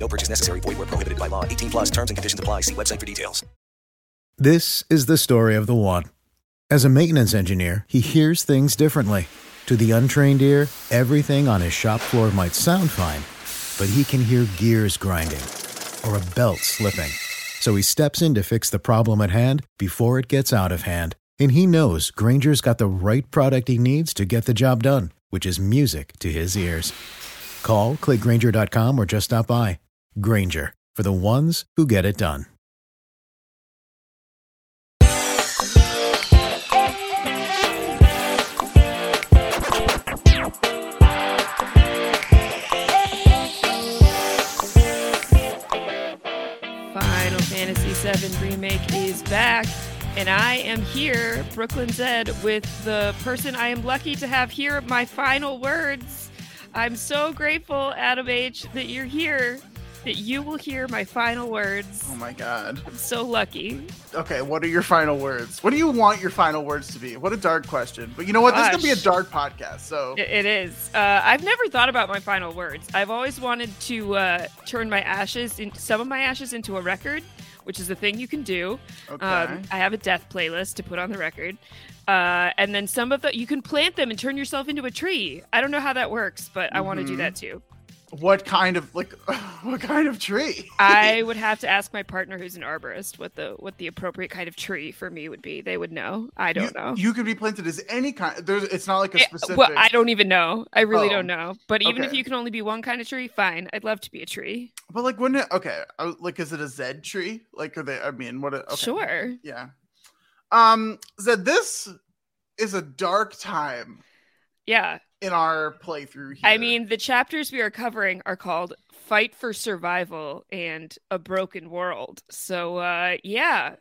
No purchase necessary. Void were prohibited by law. 18 plus terms and conditions apply. See website for details. This is the story of the one. As a maintenance engineer, he hears things differently. To the untrained ear, everything on his shop floor might sound fine, but he can hear gears grinding or a belt slipping. So he steps in to fix the problem at hand before it gets out of hand. And he knows Grainger's got the right product he needs to get the job done, which is music to his ears. Call, clickgranger.com, or just stop by. Grainger, for the ones who get it done. Final Fantasy VII Remake is back, and I am here, Brooklyn Zed, with the person I am lucky to have here, my final words. I'm so grateful, Adam H., that you're here, that you will hear my final words. Oh my god. I'm so lucky. Okay, what are your final words? What do you want your final words to be? What a dark question. But you know what? This is gonna be a dark podcast. So It- it is. Uh, I've never thought about my final words. I've always wanted to uh, turn my ashes, in, some of my ashes, into a record, which is a thing you can do. Okay. Um, I have a death playlist to put on the record, uh, and then some of the you can plant them and turn yourself into a tree. I don't know how that works, but I want to do that too. What kind of like what kind of tree? I would have to ask my partner, who's an arborist, what the what the appropriate kind of tree for me would be. They would know. I don't know. You could be planted as any kind. There's. It's not like a specific. Well, I don't even know. I really Oh, don't know. But even if you can only be one kind of tree, fine. I'd love to be a tree. But like, wouldn't it? Okay, like, is it a Z tree? Like, are they? I mean, what? a- Okay. Sure. Yeah. Um, Zed, this is a dark time Yeah. In our playthrough here. I mean, the chapters we are covering are called Fight for Survival and A Broken World. So, uh, yeah,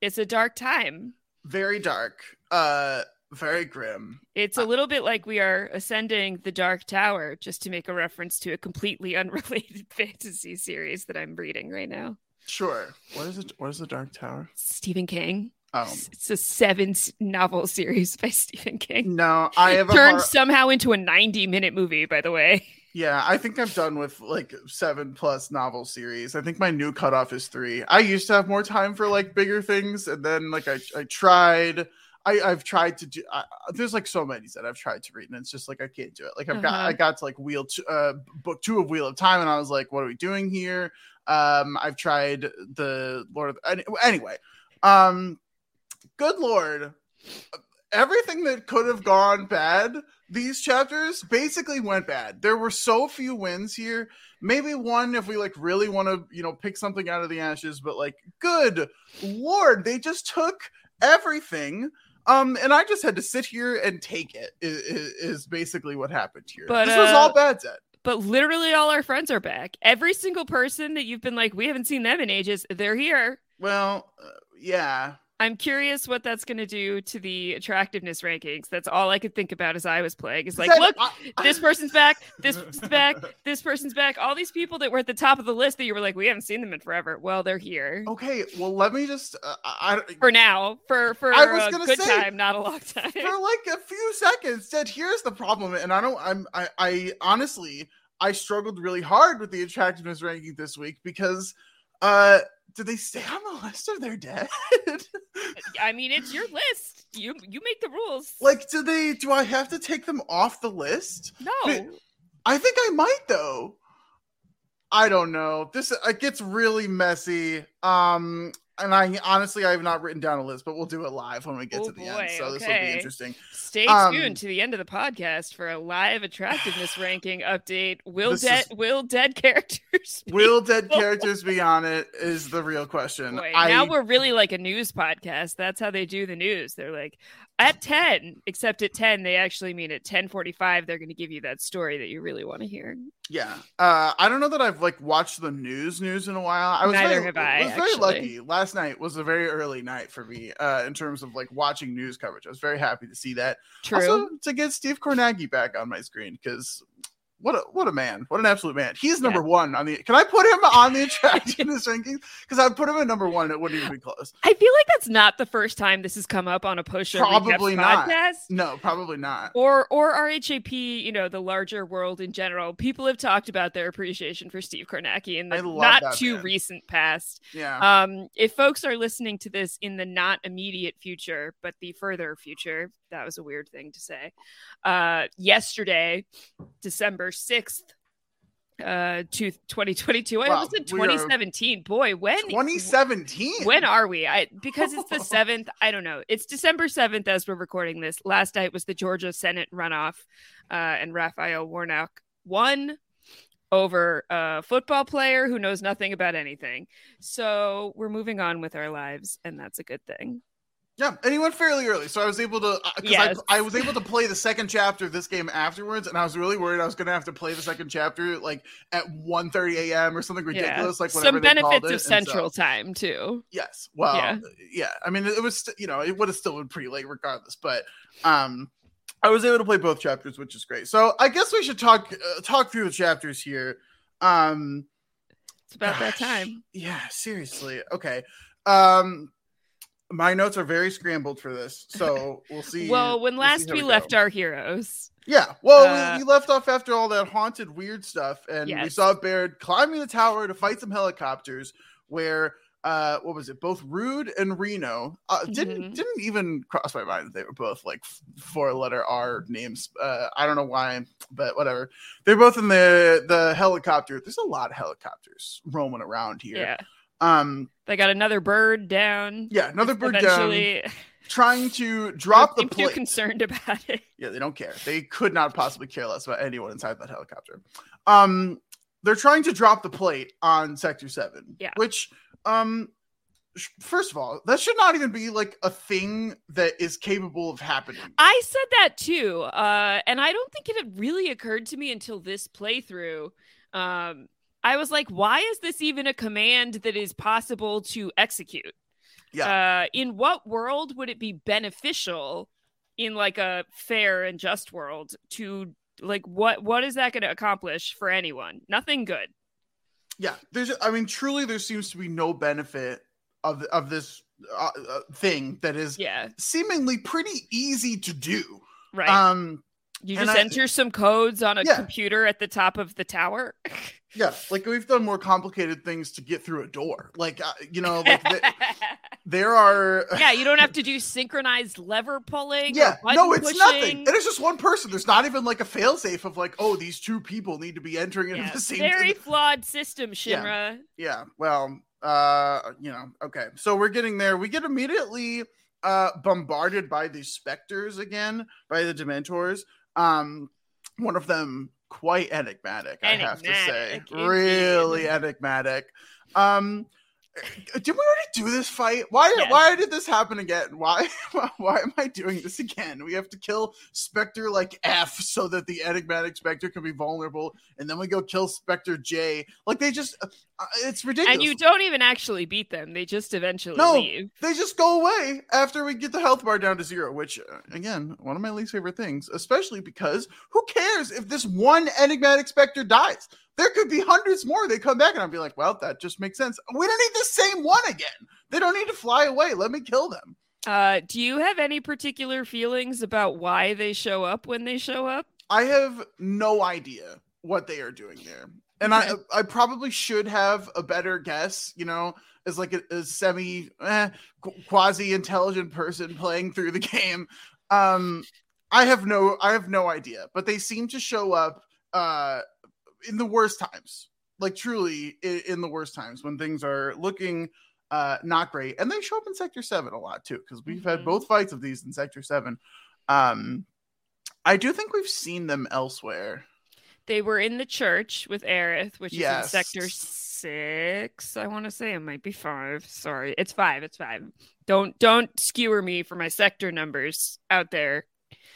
it's a dark time. very dark. Uh, very grim. It's a little bit like we are ascending the Dark Tower, just to make a reference to a completely unrelated fantasy series that I'm reading right now. Sure. What is it? What is the Dark Tower? Stephen King. Oh It's- a seven novel series by Stephen King. no, I have Turned hard- somehow into a 90 minute movie, by the way. Yeah, I think I'm done with like seven plus novel series. I think my new cutoff is three. I used to have more time for like bigger things, and then like I, I tried. I, I've tried to do. I, there's like so many that I've tried to read, and it's just like I can't do it. Like I've got Uh-huh. I got to like wheel t- uh, book two of Wheel of Time, and I was like, what are we doing here? Um, I've tried the Lord of anyway. Um, good lord, everything that could have gone bad these chapters basically went bad. There were so few wins here. Maybe one if we like really want to, you know, pick something out of the ashes, but like good lord, they just took everything. Um, and I just had to sit here and take it. Is, is basically what happened here. But, this was uh, all bad, Zed. But literally all our friends are back. Every single person that you've been like, we haven't seen them in ages, they're here. Well, uh, yeah. I'm curious what that's going to do to the attractiveness rankings. That's all I could think about as I was playing. It's like, Zed, look, I- this person's back, this person's back, this person's back. All these people that were at the top of the list that you were like, we haven't seen them in forever. Well, they're here Okay, well, let me just. Uh, I, for now, for for I was a gonna good say, time, not a long time. for like a few seconds said here's the problem and i don't i'm i, I honestly i struggled really hard with the attractiveness ranking this week because uh did they stay on the list or they're dead? I mean, it's your list. You you make the rules. like do they do i have to take them off the list? No, But- i think i might though. I don't know. This it gets really messy. Um and I honestly I have not written down a list, but we'll do it live when we get Oh, to the end. boy, So this will be interesting. Stay Um, tuned to the end of the podcast for a live attractiveness ranking update. Will dead is- will dead characters be- Will dead characters be on it? Is the real question. Boy, I, now we're really like a news podcast. That's how they do the news. They're like at 10, except at 10 they actually mean at 10:45 they're going to give you that story that you really want to hear. Yeah. Uh, I don't know that I've like watched the news news in a while. I was Neither very, have I, was very actually. lucky. Last night was a very early night for me uh, in terms of like watching news coverage. I was very happy to see that. True. Also to get Steve Kornacki back on my screen because what a what a man. What an absolute man. He's number one on the can I put him on the attractiveness rankings? Because I put him at number one, and it wouldn't even be close. I feel like that's not the first time this has come up on a post show Probably not. podcast. No, probably not. Or or RHAP, you know, the larger world in general. People have talked about their appreciation for Steve Kornacki in the not too man. recent past. Yeah. Um, if folks are listening to this in the not immediate future, but the further future, that was a weird thing to say. Uh, yesterday, December 6th, uh, to 2022. I Wow, almost said we are- 2017. Boy, when 2017. when are we? I because it's the seventh. I don't know. It's December seventh as we're recording this. Last night was the Georgia Senate runoff, uh, and Raphael Warnock won over a football player who knows nothing about anything. So we're moving on with our lives, and that's a good thing. Yeah, and he went fairly early, so I was able to because Yes. I, I was able to play the second chapter of this game afterwards, and I was really worried I was going to have to play the second chapter like at 1.30 a.m. or something ridiculous, like whatever some benefits it, of and so- Central Time too. yes, well, Yeah. yeah. I mean, it was you know it would have still been pretty late regardless, but um, I was able to play both chapters, which is great. So I guess we should talk uh, talk through the chapters here. Um, It's about that time. yeah, seriously. Okay. Um my notes are very scrambled for this, so we'll see. Well, when we'll last how we go. left our heroes, Yeah. Well, Uh, we, we left off after all that haunted weird stuff, and we saw Baird climbing the tower to fight some helicopters where uh what was it both rude and reno uh, didn't Mhm. didn't even cross my mind that they were both like four letter r names uh i don't know why but whatever they're both in the the helicopter there's a lot of helicopters roaming around here yeah, um they got another bird down. yeah another bird down Eventually, trying to drop the seem too plate concerned about it. Yeah, they don't care. They could not possibly care less about anyone inside that helicopter. Um, they're trying to drop the plate on Sector Seven. Yeah. Which, um, sh- first of all, that should not even be like a thing that is capable of happening. I said that too, uh, and I don't think it had really occurred to me until this playthrough. Um, I was like, why is this even a command that is possible to execute? Yeah. Uh, in what world would it be beneficial in like a fair and just world to like what what is that going to accomplish for anyone? Nothing good. yeah. There's. I mean, truly, there seems to be no benefit of of this uh, uh, thing that is Yeah, seemingly pretty easy to do. right. Um. you just I- enter some codes on a Yeah. computer at the top of the tower. Yeah, like we've done more complicated things to get through a door. Like uh, you know, like the, there are yeah, you don't have to do synchronized lever pulling. yeah no it's nothing pushing. and it's just one person there's not even like a failsafe of like oh these two people need to be entering into the same very flawed system, Yeah. Shinra. yeah well uh you know okay so we're getting there we get immediately uh bombarded by these specters again by the dementors Um, one of them quite enigmatic, I have to say, indeed. really enigmatic. Um, did we already do this fight? Why? Yes. Why did this happen again? Why? Why am I doing this again? We have to kill Spectre like F so that the enigmatic Spectre can be vulnerable, and then we go kill Spectre J. Like they just, it's ridiculous. And you don't even actually beat them; they just eventually No, leave. they just go away after we get the health bar down to zero, which, uh, again, one of my least favorite things, especially because who cares if this one enigmatic specter dies? There could be hundreds more. They come back and I'll be like, well, that just makes sense. We don't need the same one again. They don't need to fly away. Let me kill them. Uh, do you have any particular feelings about why they show up when they show up? I have no idea what they are doing there. And I, I probably should have a better guess, you know, as like a, a semi eh, quasi intelligent person playing through the game. Um, I have no, I have no idea, but they seem to show up uh, in the worst times, like truly in, in the worst times when things are looking uh, not great. And they show up in Sector Seven a lot too, because we've had both fights of these in Sector Seven. Um, I do think we've seen them elsewhere. They were in the church with Aerith, which is in sector six. I want to say it might be five. Sorry, it's five. It's five. Don't don't skewer me for my sector numbers out there.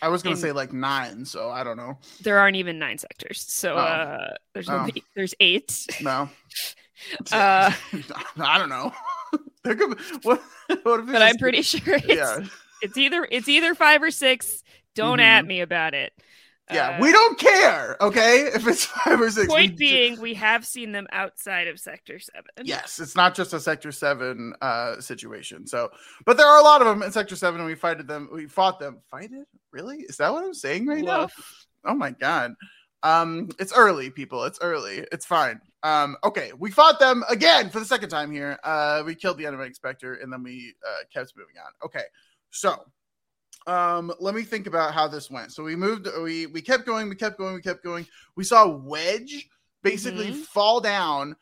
I was gonna say like nine, so I don't know. There aren't even nine sectors, so Oh. uh, there's Oh. only there's eight. No, Uh, I don't know. there could be, what, what but I'm pretty sure it's, Yeah. it's either it's either five or six. Don't at me about it. Yeah, Uh, we don't care. Okay, if it's five or six. Point ju- being, we have seen them outside of sector seven. Yes, it's not just a Sector Seven uh situation. So, but there are a lot of them in Sector Seven, and we fighted them. We fought them. Fighted? Really? Is that what I'm saying right now? Oh my god. Um, it's early, people. It's early. It's fine. Um, okay, we fought them again for the second time here. Uh, we killed the enemy Spectre, and then we uh, kept moving on. Okay, so um, let me think about how this went. So we moved. We we kept going. We kept going. We kept going. We saw Wedge basically Mhm. fall down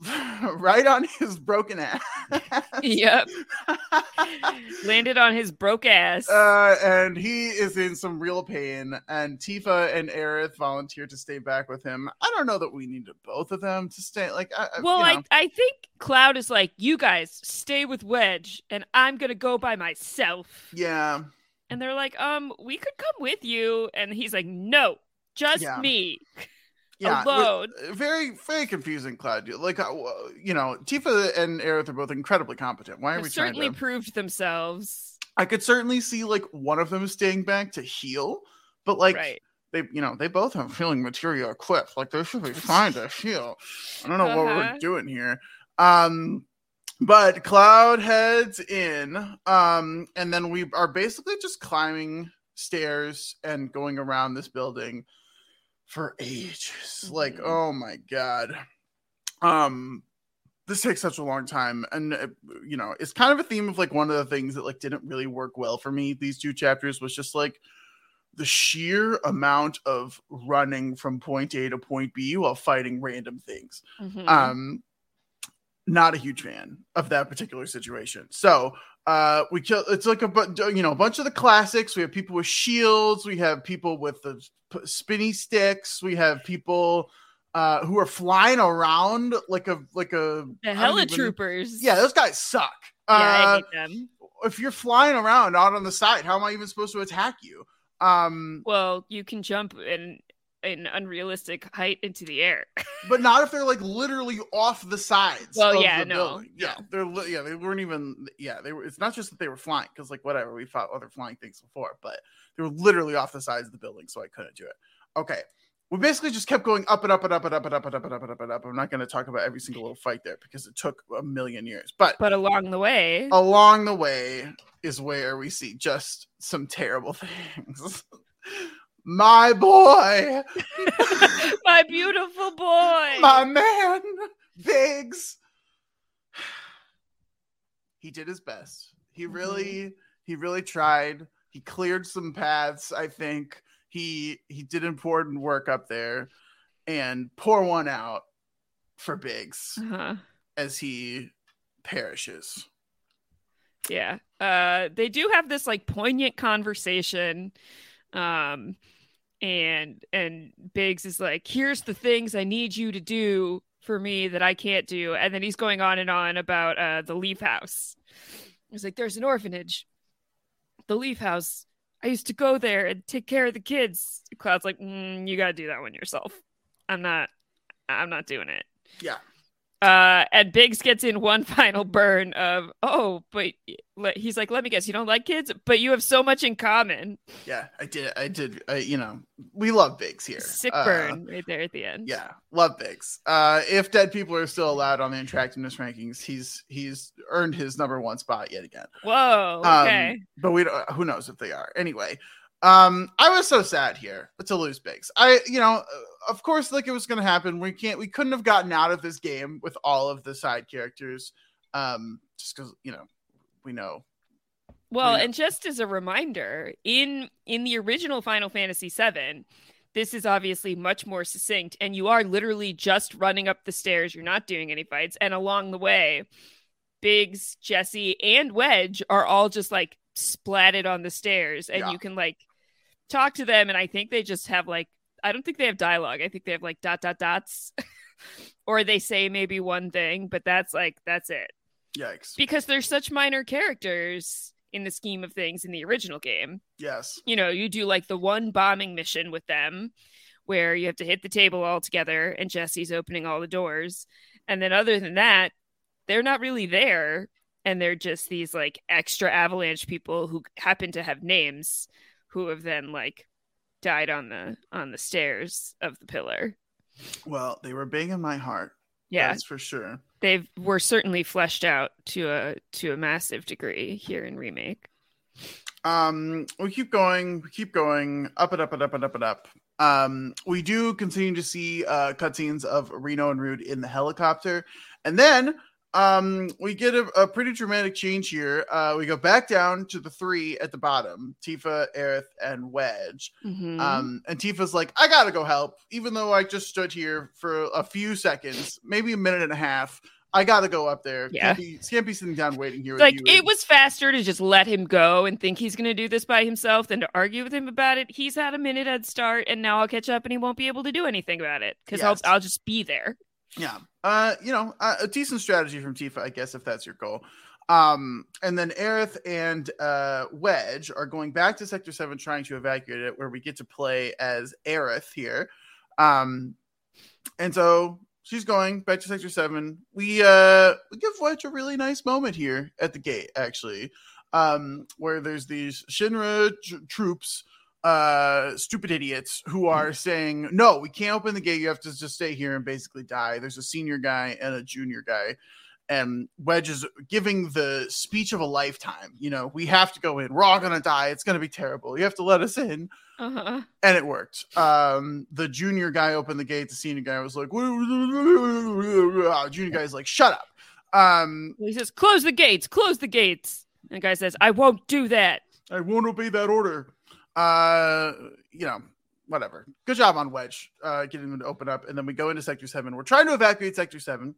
right on his broken ass. Yep. Landed on his broke ass. Uh, and he is in some real pain. And Tifa and Aerith volunteered to stay back with him. I don't know that we needed both of them to stay. Like, I, well, you I. I think Cloud is like, you guys stay with Wedge, and I'm gonna go by myself. yeah, And they're like, um, we could come with you. And he's like, no, just Yeah. me. yeah, alone. very, very confusing. Cloud, like, uh, you know, Tifa and Aerith are both incredibly competent. Why are we trying certainly to? proved themselves. I could certainly see like one of them staying back to heal, but like. Right. They, you know, they both have healing materia equipped. Like they should be fine to heal. I don't know what we're Uh-huh. doing here. Um, but Cloud heads in, um, and then we are basically just climbing stairs and going around this building for ages. Like, Mhm. oh my god. Um, this takes such a long time, and uh, you know, it's kind of a theme of like one of the things that like didn't really work well for me. These two chapters was just like the sheer amount of running from point A to point B while fighting random things Mhm. um not a huge fan of that particular situation. So uh we kill it's like a bu- you know a bunch of the classics. We have people with shields. We have people with the spinny sticks. We have people uh who are flying around like a like a the I Hella even- Troopers. yeah those guys suck. Yeah, I uh hate them. if you're flying around out on the side how am i even supposed to attack you? Um Well, you can jump in an unrealistic height into the air. but not if they're like literally off the sides. Well, of yeah, the no, building. yeah, they're li- yeah, they weren't even yeah, they were. It's not just that they were flying because like whatever we fought other flying things before, but they were literally off the sides of the building, so I couldn't do it. Okay, we basically just kept going up and up and up and up and up and up and up and up and up. I'm not going to talk about every single little fight there because it took a million years, but But along the way, along the way is where we see just some terrible things. My boy, my beautiful boy. my man, Biggs. He did his best. He really, he really tried. He cleared some paths. I think he he did important work up there, and pour one out for Biggs Uh-huh. as he perishes. Yeah. Uh they do have this like poignant conversation. Um and and Biggs is like, "Here's the things I need you to do for me that I can't do," and then he's going on and on about uh, the Leaf House. He's like, "There's an orphanage, the Leaf House. I used to go there and take care of the kids." Cloud's like, mm, "You got to do that one yourself. I'm not. I'm not doing it." Yeah. Uh, and Biggs gets in one final burn of, oh, but he's like, let me guess, you don't like kids, but you have so much in common. Yeah, I did. I did. I, you know, we love Biggs here. Sick Uh, burn right there at the end. Yeah, love Biggs. Uh, if dead people are still allowed on the attractiveness rankings, he's he's earned his number one spot yet again. Whoa. Um, Okay. but we don't, who knows if they are. Anyway, um, I was so sad here to lose Biggs. I, you know, of course, like it was going to happen. We can't, we couldn't have gotten out of this game with all of the side characters, um, just because you know we know. Well, Yeah. and just as a reminder, in in the original Final Fantasy VII, this is obviously much more succinct, and you are literally just running up the stairs. You're not doing any fights, and along the way, Biggs, Jesse, and Wedge are all just like splatted on the stairs, and Yeah. you can like talk to them. And I think they just have like I don't think they have dialogue. I think they have like dot dot dots, or they say maybe one thing, but that's like that's it Yikes! because they're such minor characters in the scheme of things in the original game. Yes. You know, you do like the one bombing mission with them where you have to hit the table all together and Jesse's opening all the doors. And then other than that, they're not really there and they're just these like extra avalanche people who happen to have names who have then like died on the on the stairs of the pillar. Well, they were big in my heart. Yeah. that's for sure. They've were certainly fleshed out to a to a massive degree here in remake. Um, we keep going, we keep going, up and up and up and up and up. Um, we do continue to see uh cutscenes of Reno and Rude in the helicopter, and then um we get a, a pretty dramatic change here. Uh we go back down to the three at the bottom, Tifa, Aerith, and Wedge. Mhm. Um, and Tifa's like, I gotta go help, even though I just stood here for a few seconds, maybe a minute and a half. I gotta go up there. Yeah. Can't be, can't be sitting down waiting here with like it was faster to just let him go and think he's to do this by himself than to argue with him about it. He's had a minute head start, and now I'll catch up, and he won't be able to do anything about it because Yes. I'll I'll just be there. Yeah. Uh, you know, a decent strategy from Tifa, I guess, if that's your goal. Um, and then Aerith and uh, Wedge are going back to Sector 7 trying to evacuate it, where we get to play as Aerith here. Um, and so she's going back to Sector 7. We uh we give Wedge a really nice moment here at the gate, actually. Um, where there's these Shinra tr- troops uh stupid idiots who are saying no we can't open the gate. You have to just stay here and basically die. There's a senior guy and a junior guy and wedge is giving the speech of a lifetime you know we have to go in. We're all gonna die. It's gonna be terrible. You have to let us in. Uh-huh. and it worked. Um the junior guy opened the gate. The senior guy was like junior guy's like shut up. Um He says, "Close the gates, close the gates." And the guy says, "I won't do that." I won't obey that order. Uh, you know, whatever. Good job on Wedge, uh, getting them to open up, and then we go into Sector Seven. We're trying to evacuate Sector Seven.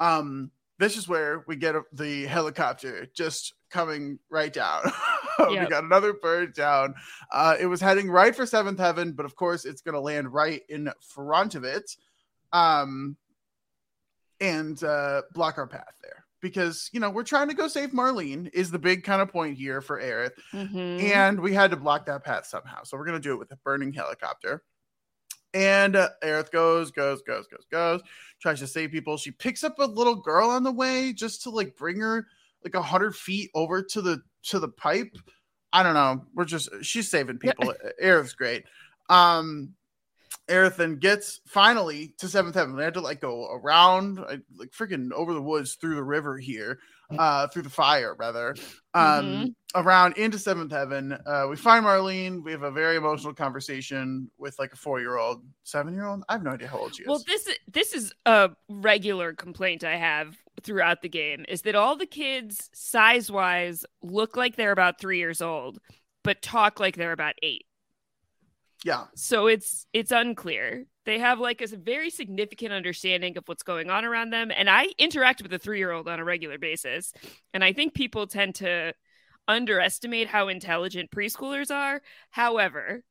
Um, this is where we get the helicopter just coming right down. we got another bird down. Uh, it was heading right for Seventh Heaven, but of course, it's going to land right in front of it, um, and uh, block our path there. Because you know we're trying to go save Marlene is the big kind of point here for Aerith, Mhm. and we had to block that path somehow. So we're gonna do it with a burning helicopter. And uh, Aerith goes, goes, goes, goes, goes, tries to save people. She picks up a little girl on the way just to like bring her like a hundred feet over to the to the pipe. I don't know. We're just she's saving people. Aerith's great. Um Aerith then gets finally to seventh heaven. They had to like go around, like freaking over the woods through the river here, uh, through the fire rather, um, Mhm. around into seventh heaven. Uh, we find Marlene. We have a very emotional conversation with like a four year old, seven year old. I have no idea how old she is. Well, this is this is a regular complaint I have throughout the game is that all the kids size wise look like they're about three years old, but talk like they're about eight. Yeah, So it's it's unclear. They have like a very significant understanding of what's going on around them, and I interact with a three year old on a regular basis, and I think people tend to underestimate how intelligent preschoolers are. However,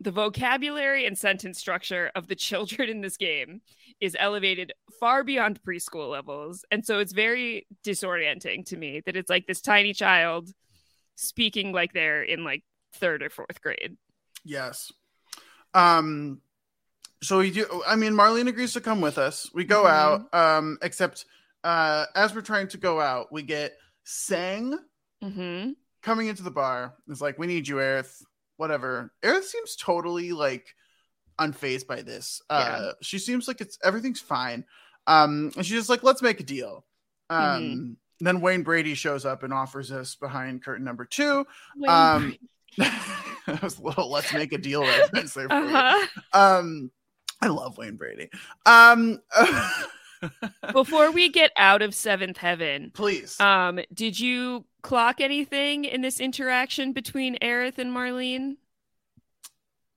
the vocabulary and sentence structure of the children in this game is elevated far beyond preschool levels. And so it's very disorienting to me that it's like this tiny child speaking like they're in like third or fourth grade. Yes. Um so we do I mean Marlene agrees to come with us. We go Mhm. out um except uh as we're trying to go out, we get Tseng Mm-hmm. coming into the bar. It's like, "We need you, Aerith." Whatever. Aerith seems totally like unfazed by this. Uh she seems like it's everything's fine. Um and she's just like, "Let's make a deal." Um Mhm. then Wayne Brady shows up and offers us behind curtain number 2. Wayne um that was a little let's make a deal reference there for. Uh-huh. Um, I love Wayne Brady. Um, Before we get out of seventh heaven, please. Um, did you clock anything in this interaction between Aerith and Marlene?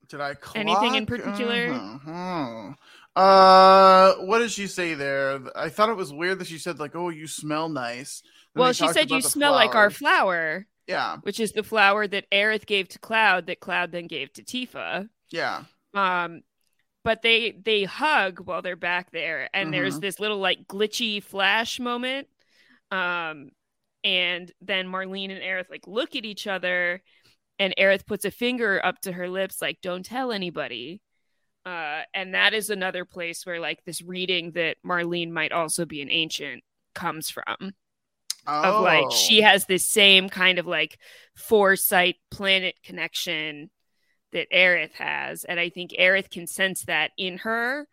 did I clock? Anything in particular? Uh-huh. Uh, what did she say there? I thought it was weird that she said like, "Oh, you smell nice." Then well, she said you smell like our flower. Yeah. Which is the flower that Aerith gave to Cloud that Cloud then gave to Tifa. Yeah. Um but they they hug while they're back there and there's Mhm. this little like glitchy flash moment. Um and then Marlene and Aerith like look at each other and Aerith puts a finger up to her lips like don't tell anybody. Uh and that is another place where like this reading that Marlene might also be an ancient comes from of like she Oh. has this same kind of like foresight planet connection that Aerith has. And I think Aerith can sense that in her.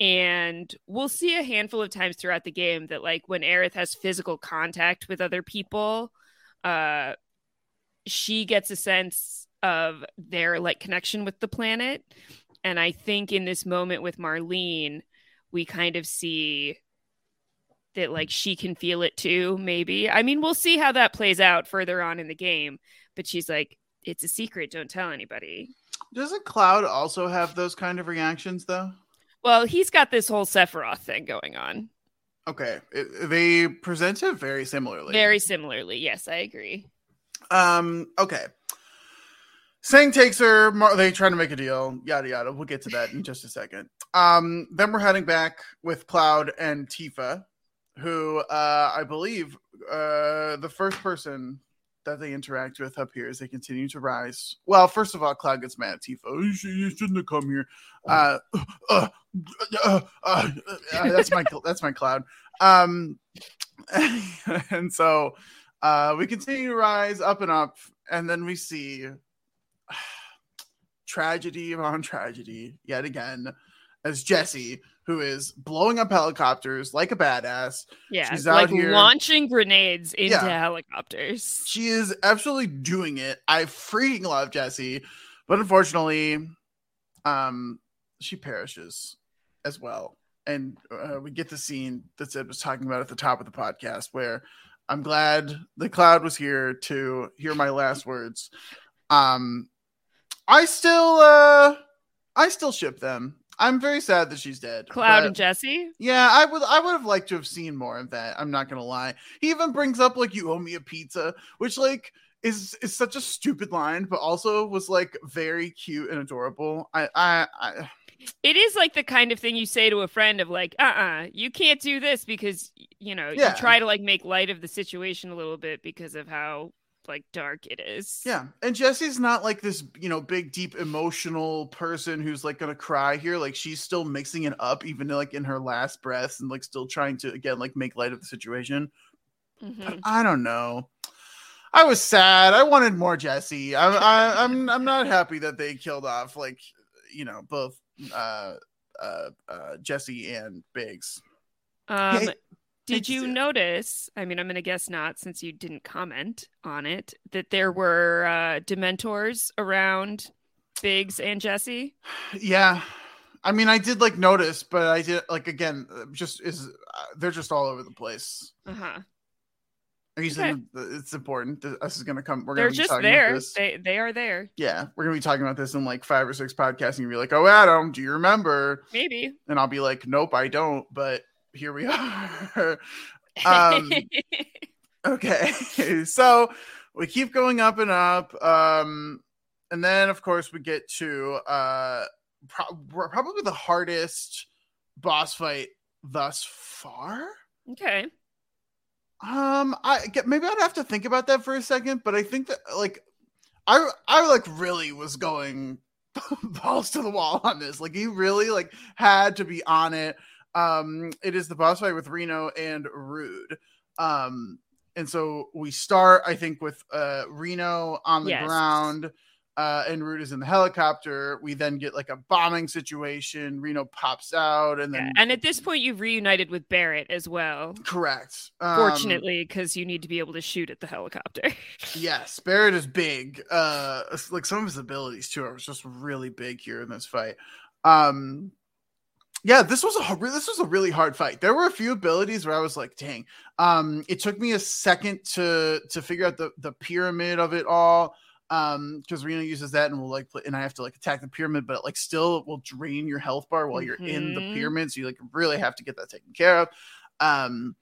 And we'll see a handful of times throughout the game that like when Aerith has physical contact with other people, uh she gets a sense of their like connection with the planet. And I think in this moment with Marlene, we kind of see that like she can feel it too maybe i mean we'll see how that plays out further on in the game but she's like it's a secret don't tell anybody Doesn't Cloud also have those kind of reactions though? well he's got this whole sephiroth thing going on Okay, it, they present it very similarly. very similarly yes i agree Um. Okay. Tseng takes her. Mar- they try to make a deal. Yada yada. We'll get to that in just a second. Um. Then we're heading back with Cloud and Tifa, who uh I believe uh the first person that they interact with up here as they continue to rise. Well, first of all, Cloud gets mad at Tifa. "Oh, You, should, you shouldn't have come here. Uh, uh, uh, uh, uh, that's my that's my Cloud. Um, and so uh, we continue to rise up and up, and then we see tragedy upon tragedy yet again as Jesse, who is blowing up helicopters like a badass. yeah she's like out here. launching grenades into Yeah. helicopters She is absolutely doing it. I freaking love Jesse, but unfortunately, um, she perishes as well. And uh, we get the scene that Sid was talking about at the top of the podcast, where I'm glad the cloud was here to hear my last words. Um, I still, uh, I still ship them. I'm very sad that she's dead. cloud and jesse yeah, I would I would have liked to have seen more of that. I'm not gonna lie. He even brings up like you owe me a pizza, which like is is such a stupid line, but also was like very cute and adorable. I I, I it is like the kind of thing you say to a friend of like uh-uh you can't do this because you know Yeah. you try to like make light of the situation a little bit because of how like dark it is yeah. And Jesse's not like this, you know, big deep emotional person who's like gonna cry here. Like she's still mixing it up, even like in her last breaths, and like still trying to again like make light of the situation. Mhm. I don't know. I was sad. I wanted more Jesse. I, I, I'm I'm not happy that they killed off like you know both uh uh, uh Jesse and Biggs. Um, Hey, did you notice? I mean, I'm going to guess not since you didn't comment on it, that there were uh, Dementors around Biggs and Jesse? Yeah, I mean I did like notice, but I did like again just is uh, they're just all over the place. Uh huh. Reason it's important. that Us is gonna come. We're They're gonna be just talking about there. this. They they are there. Yeah, we're gonna be talking about this in like five or six podcasts, and you'll be like, "Oh, Adam, do you remember?" Maybe. And I'll be like, "Nope, I don't." But here we are. um, okay, so we keep going up and up. Um, and then of course we get to uh pro- probably the hardest boss fight thus far. Okay. Um, I get maybe I'd have to think about that for a second, but I think that like I I like really was going balls to the wall on this. Like he really like had to be on it. Um, it is the boss fight with Reno and Rude. Um, and so we start, I think, with uh Reno on the Yes. ground. Uh, and Rude is in the helicopter. We then get like a bombing situation. Reno pops out, and then And at this point, you've reunited with Barrett as well. correct. Um, Fortunately, because you need to be able to shoot at the helicopter. Yes, Barrett is big. Uh, like some of his abilities too are just really big here in this fight. Um, yeah, this was a this was a really hard fight. There were a few abilities where I was like, "Dang!" Um, it took me a second to to figure out the the pyramid of it all. Um, because Reno uses that and will like, play, and I have to like attack the pyramid, but it like still will drain your health bar while you're in the Mhm. pyramid. So you like really have to get that taken care of. Um,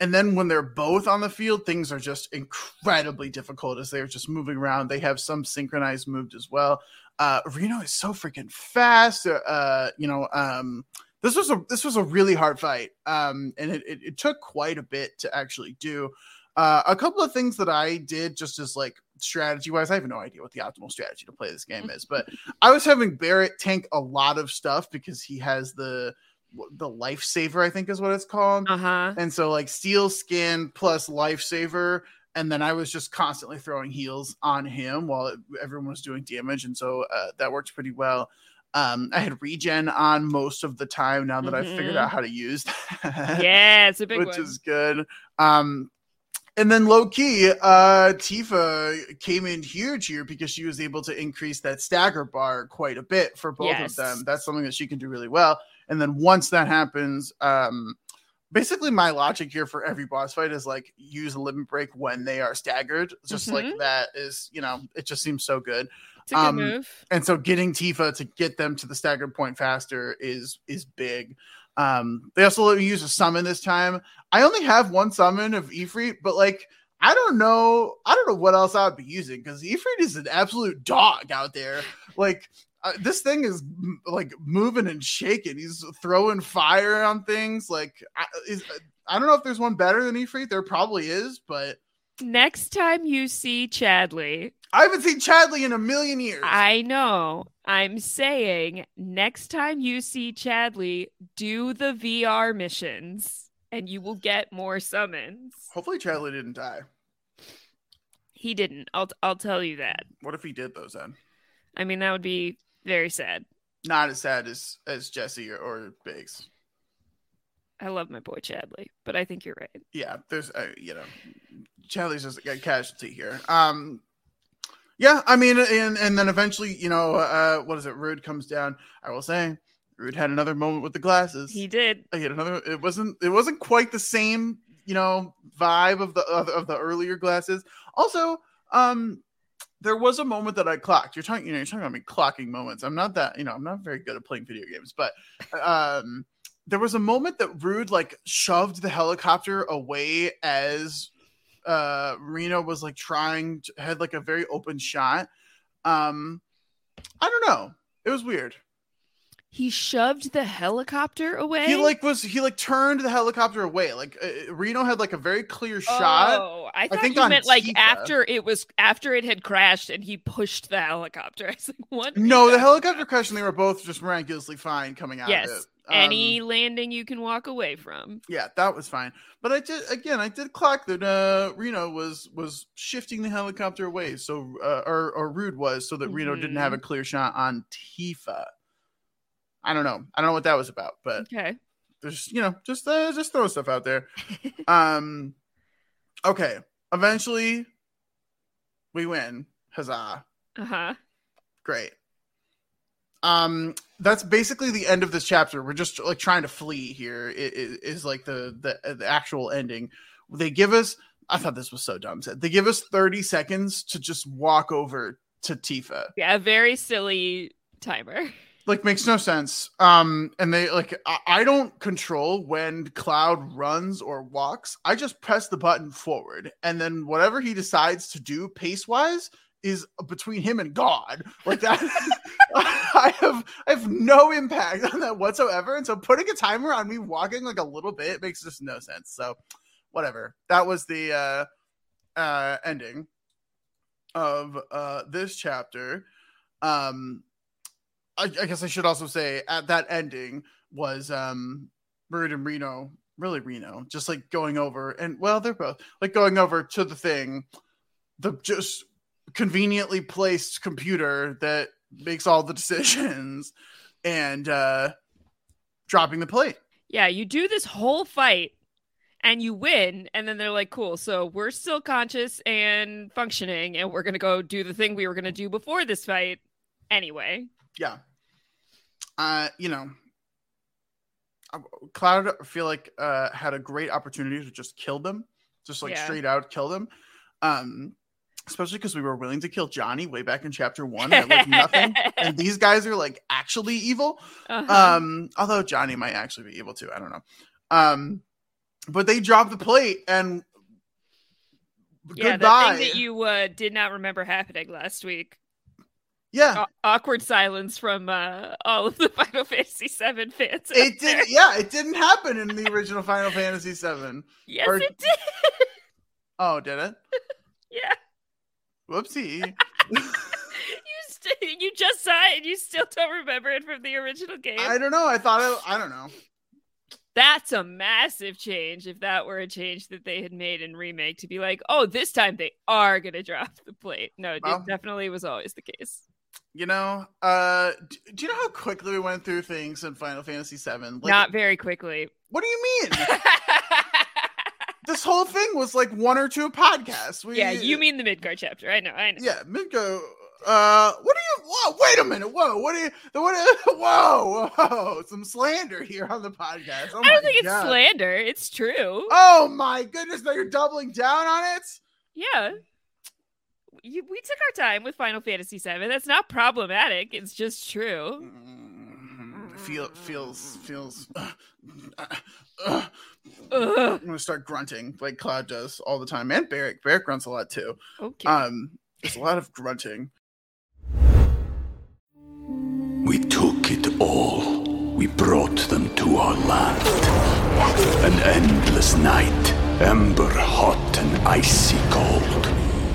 and then when they're both on the field, things are just incredibly difficult as they're just moving around. They have some synchronized moves as well. Uh, Reno is so freaking fast. Uh, you know, um, this was a this was a really hard fight. Um, and it, it, it took quite a bit to actually do. Uh, a couple of things that I did just as like strategy wise, I have no idea what the optimal strategy to play this game is, but I was having Barrett tank a lot of stuff because he has the the lifesaver, I think is what it's called. Uh huh. And so like steel skin plus lifesaver. And then I was just constantly throwing heals on him while it, everyone was doing damage. And so uh, that worked pretty well. Um, I had regen on most of the time now that I've figured Mhm. out how to use that. Yeah, it's a big which one. is good. Um, and then low key, uh, Tifa came in huge here because she was able to increase that stagger bar quite a bit for both Yes. of them. That's something that she can do really well. And then once that happens, um, basically my logic here for every boss fight is like use a limit break when they are staggered. Just like Mhm. that is, you know, it just seems so good. It's a good Um, move. And so getting Tifa to get them to the staggered point faster is is big. Um, they also let me use a summon this time. I only have one summon of Ifrit, but like I don't know, I don't know what else I would be using because Ifrit is an absolute dog out there. Like uh, this thing is like moving and shaking. He's throwing fire on things. Like I, is, I don't know if there's one better than Ifrit. There probably is, but Next time you see Chadley, I haven't seen Chadley in a million years. I know. I'm saying next time you see Chadley, do the VR missions and you will get more summons. Hopefully, Chadley didn't die. He didn't. I'll I'll tell you that. What if he did those then? I mean, that would be very sad. Not as sad as as Jesse or, or Biggs. I love my boy Chadley, but I think you're right. Yeah, there's uh, you know, Chadley's just a casualty here. Um, yeah, I mean, and and then eventually, you know, uh, what is it? Rude comes down. I will say, Rude had another moment with the glasses. He did. He had another. It wasn't. It wasn't quite the same, you know, vibe of the of, of the earlier glasses. Also, um, there was a moment that I clocked. You're talking, you know, you're talking about me clocking moments. I'm not that, you know, I'm not very good at playing video games, but um, there was a moment that Rude like shoved the helicopter away as uh Reno was like trying to, had like a very open shot. Um, I don't know. It was weird. He shoved the helicopter away. He like was he like turned the helicopter away. Like uh, Reno had like a very clear shot. Oh, I thought think you meant like after it was after it had crashed and he pushed the helicopter. I was like, what? No, the helicopter crashed and they were both just miraculously fine coming out Yes. of it. Any Um, landing you can walk away from. yeah, that was fine. But I did again. I did clock that uh, Reno was was shifting the helicopter away, so uh, or or Rude was, so that Reno didn't have a Mm-hmm. clear shot on Tifa. I don't know. I don't know what that was about, but Okay. there's you know just uh, just throw stuff out there. um, okay. Eventually, we win. Huzzah! Uh huh. Great. Um, that's basically the end of this chapter. We're just like trying to flee here. It is is like the, the the actual ending. They give us. I thought this was so dumb. Said they give us thirty seconds to just walk over to Tifa. Yeah, very silly timer. Like makes no sense. Um, and they like I, I don't control when Cloud runs or walks. I just press the button forward, and then whatever he decides to do pace wise is between him and God. Like that, I have I have no impact on that whatsoever. And so putting a timer on me walking like a little bit makes just no sense. So whatever. That was the uh uh ending of uh this chapter. Um I, I guess I should also say at that ending was um Bird and Reno, really Reno, just like going over and well, they're both like going over to the thing, the just conveniently placed computer that makes all the decisions and uh dropping the plate. Yeah, you do this whole fight and you win and then they're like cool so we're still conscious and functioning and we're going to go do the thing we were going to do before this fight anyway yeah uh you know cloud I feel like uh had a great opportunity to just kill them just like Yeah. straight out kill them. Um especially because we were willing to kill johnny way back in chapter one at like nothing. And these guys are like actually evil. Uh-huh. um although johnny might actually be evil too i don't know. Um but they dropped the plate and yeah goodbye the thing that you uh, did not remember happening last week yeah. Aw- awkward silence from uh, all of the final fantasy 7 fans it didn't yeah it didn't happen in the original final fantasy 7 yes Or- it did. Oh did it? Yeah. Whoopsie. You st- you just saw it and you still don't remember it from the original game? I don't know. I thought it, i don't know. That's a massive change if that were a change that they had made in remake to be like, oh, this time they are going to drop the plate. No, it definitely was always the case. You know uh d- do you know how quickly we went through things in final fantasy 7 like Not very quickly. what do you mean this whole thing was like one or two podcasts we, yeah, you mean the Midgar chapter. I know, I know. yeah Minko uh what are you whoa wait a minute whoa what are you what are, whoa whoa some slander here on the podcast oh I don't think it's slander. It's true. oh my goodness now you're doubling down on it Yeah. You, we took our time with Final Fantasy VII. That's not problematic. It's just true. feel feels feels uh, uh, Ugh. I'm gonna start grunting like Cloud does all the time, and Barrett. Barrett grunts a lot too. Okay. Um, there's a lot of grunting. We took it all. We brought them to our land. An endless night, ember hot and icy cold.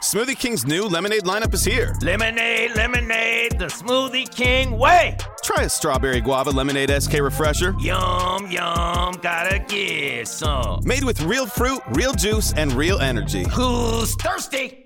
Smoothie King's new lemonade lineup is here. Lemonade, lemonade, the Smoothie King way. Try a strawberry guava lemonade SK refresher. Yum, yum, gotta get some. Made with real fruit, real juice, and real energy. Who's thirsty?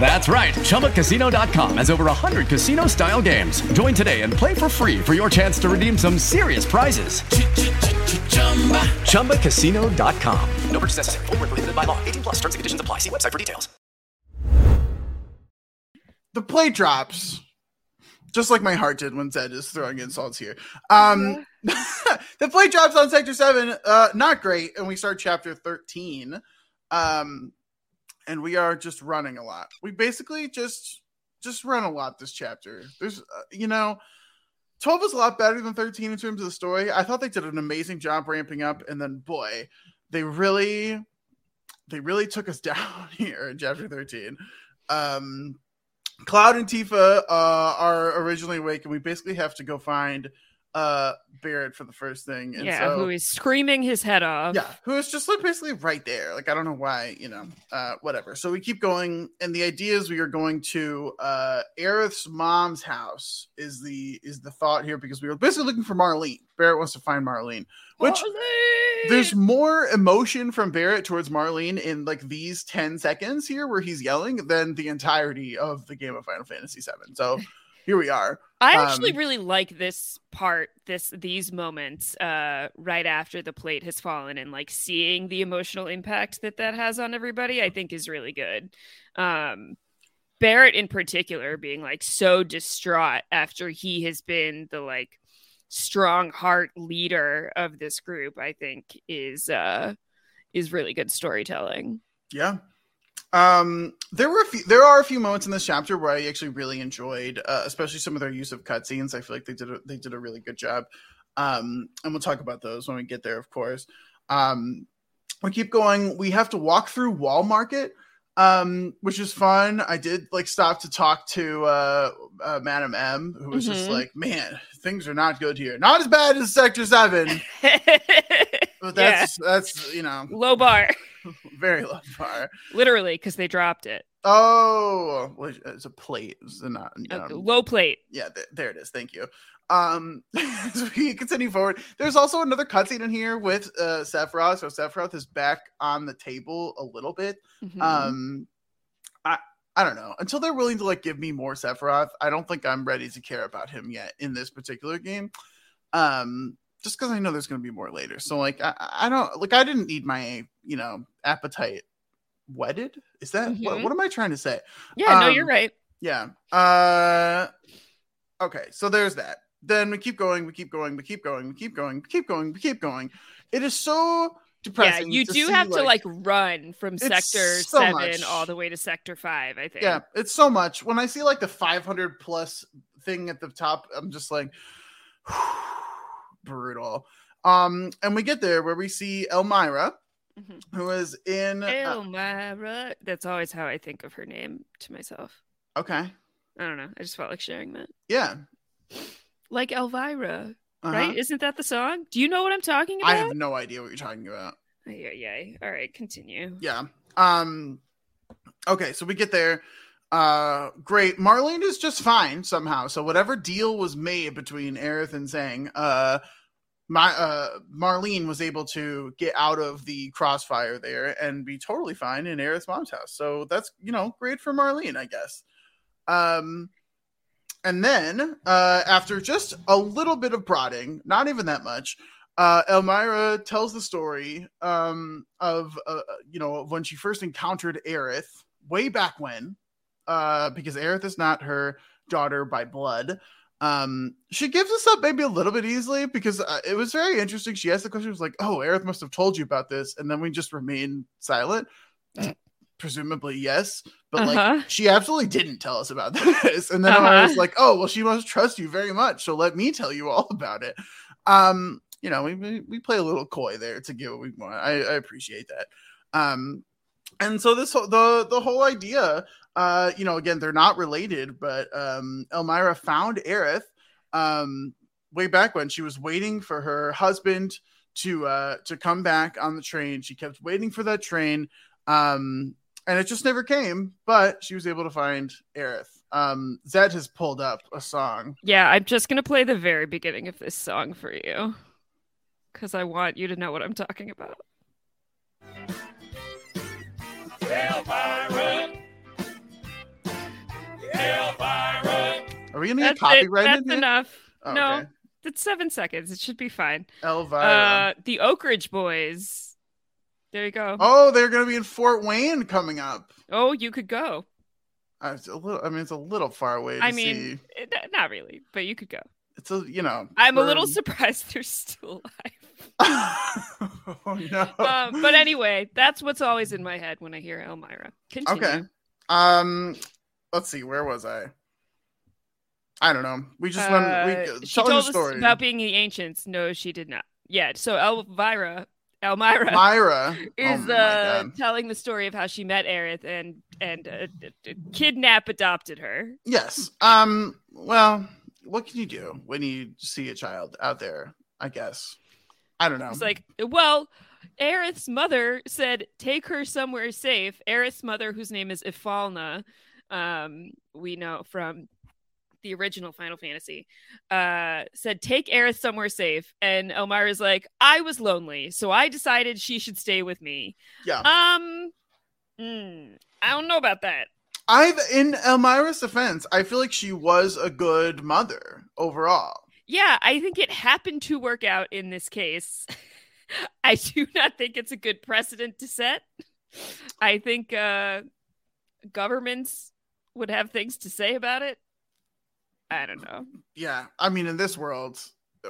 That's right. ChumbaCasino.com has over 100 casino style games. Join today and play for free for your chance to redeem some serious prizes. Chumba. ChumbaCasino.com. No purchase necessary. Void were prohibited by law. 18 plus. Terms and conditions apply. See website for details. The plate drops, just like my heart did when Zed is throwing insults here. Um, the plate drops on sector seven. Uh, not great, and we start chapter thirteen. Um, and we are just running a lot. We basically just just run a lot this chapter. There's, uh, you know, 12 is a lot better than 13 in terms of the story. I thought they did an amazing job ramping up, and then boy, they really, they really took us down here in chapter 13. Um, Cloud and Tifa uh, are originally awake, and we basically have to go find uh Barrett for the first thing. And yeah, so, who is screaming his head off. yeah, who is just like basically right there. Like I don't know why, you know, uh whatever. So we keep going, and the idea is we are going to uh Aerith's mom's house is the is the thought here because we were basically looking for Marlene. Barrett wants to find Marlene, which there's more emotion from Barrett towards Marlene in like these 10 seconds here where he's yelling than the entirety of the game of Final Fantasy VII. So here we are. I actually Um, really like this part, this these moments, uh, right after the plate has fallen, and like seeing the emotional impact that that has on everybody. I think is really good. Um, Barrett, in particular, being like so distraught after he has been the like strong heart leader of this group, I think is uh is really good storytelling. Yeah. Um, there were a few, there are a few moments in this chapter where I actually really enjoyed, uh, especially some of their use of cutscenes. I feel like they did a, they did a really good job. Um, and we'll talk about those when we get there, of course. Um, we keep going. We have to walk through Wall Market, um, which is fun. I did like stop to talk to uh, uh Madam M, who was just Mhm. like, "Man, things are not good here. Not as bad as Sector Seven, but that's that's you know Low bar, very low bar." literally, because they dropped it. Oh, well, it's a plate. It's not, um, low plate. yeah, th- there it is. Thank you. Um, as we continue forward, there's also another cutscene in here with uh Sephiroth. So Sephiroth is back on the table a little bit. Mhm. Um, I I don't know. Until they're willing to like give me more Sephiroth, I don't think I'm ready to care about him yet in this particular game. Um, just because I know there's going to be more later. So like I, I don't like I didn't need my you know appetite whetted. Is that what, Mhm. what am I trying to say? Yeah, no, Um, you're right. Yeah. Uh okay, so there's that. Then we keep going, we keep going, we keep going, we keep going, we keep going, we keep going. It is so depressing. Yeah, you do see, have to like run from sector so seven much. all the way to sector five. I think. Yeah, it's so much. When I see like the 500 plus thing at the top, I'm just like brutal. Um and we get there where we see Elmira Mm-hmm. who is in uh, Elmira. That's always how I think of her name to myself. okay. I don't know. I just felt like sharing that. Yeah. Like Elvira, Uh-huh. right? Isn't that the song? Do you know what I'm talking about? I have no idea what you're talking about. Yeah, yeah. All right, continue. Yeah. Um okay, so we get there. Uh great. Marlene is just fine somehow. So whatever deal was made between Aerith and Tseng, uh my uh Marlene was able to get out of the crossfire there and be totally fine in Aerith's mom's house. So that's you know great for Marlene, I guess. Um and then uh after just a little bit of prodding, not even that much, uh Elmira tells the story um of uh, you know when she first encountered Aerith way back when uh because Aerith is not her daughter by blood. Um she gives us up maybe a little bit easily because uh, it was very interesting. She asked the question was like oh Aerith must have told you about this and then we just remain silent. Presumably yes but Uh-huh. like she absolutely didn't tell us about this. And then i was Uh-huh. like oh well she must trust you very much so let me tell you all about it. Um you know we, we, we play a little coy there to get what we want. I, I appreciate that. Um and so this the the whole idea uh you know again they're not related but um elmira found Aerith um way back when she was waiting for her husband to uh to come back on the train she kept waiting for that train um and it just never came but she was able to find Aerith um zed has pulled up a song Yeah, I'm just gonna play the very beginning of this song for you. Because I want you to know what I'm talking about. Are we gonna get That's, it. copyrighted That's here? enough. Oh, no, okay. it's seven seconds. It should be fine. Elvira. Uh, the Oak Ridge Boys. There you go. oh they're gonna be in fort wayne coming up Oh, you could go. Uh, it's a little i mean it's a little far away to I mean, see it- not really, but you could go. it's a you know. I'm a little surprised they're still alive. oh no. Um, but anyway, that's what's always in my head when I hear Elmira. Continue. Okay. Um, let's see. Where was I? I don't know. We just went. Uh, We she told us story. about being the ancients. No, she did not. Yeah. So Elvira, Elmira, Myra is Oh uh, telling the story of how she met Aerith and and uh, kidnap adopted her. Yes. Um. Well, what can you do when you see a child out there? I guess. I don't know. It's like, well, Aerith's mother said, take her somewhere safe. Aerith's mother, whose name is Ifalna, um, we know from the original Final Fantasy, uh, said, take Aerith somewhere safe. And Elmira's like, I was lonely, so I decided she should stay with me. Yeah. Um, mm, I don't know about that. I've in Elmira's defense, I feel like she was a good mother overall. Yeah, I think it happened to work out in this case. I do not think it's a good precedent to set. I think uh, governments would have things to say about it. I don't know. Yeah. I mean, in this world,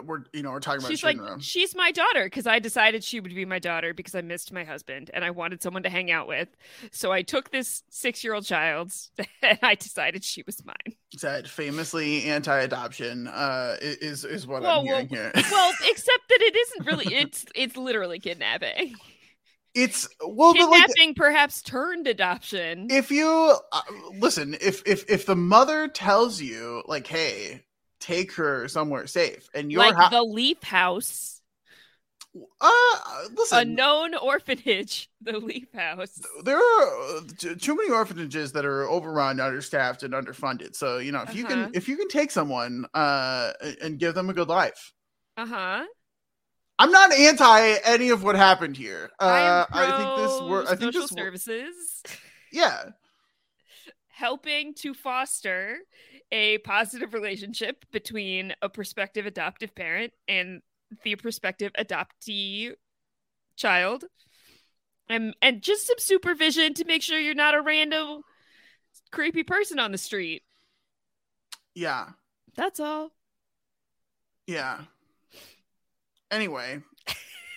we're you know we're talking about She's like, she's my daughter because I decided she would be my daughter because I missed my husband and I wanted someone to hang out with. So I took this six year old child and I decided she was mine. said famously anti-adoption uh is is what Whoa, I'm hearing whoa. here. well, except that it isn't really. It's it's literally kidnapping. It's well, but like Kidnapping perhaps turned adoption. if you uh, listen, if if if the mother tells you like, hey, take her somewhere safe, and you're like the Leaf House, uh listen, a known orphanage, the Leaf House. there are uh, too many orphanages that are overrun, understaffed, and underfunded. So you know, if you Uh-huh. can if you can take someone uh and- give them a good life. Uh huh. I'm not anti any of what happened here. Uh, I, I, think this wor- I think social this wor- services yeah. Helping to foster a positive relationship between a prospective adoptive parent and the prospective adoptee child. And and just some supervision to make sure you're not a random creepy person on the street. Yeah. That's all. Yeah. Anyway.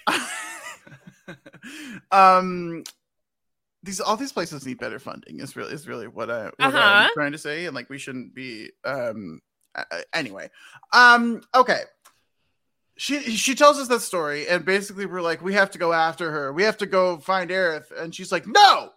um these all these places need better funding is really is really what I what Uh-huh. I'm trying to say and like we shouldn't be um uh, uh, anyway. Um okay. She she tells us that story and basically we're like we have to go after her. We have to go find Aerith and she's like no.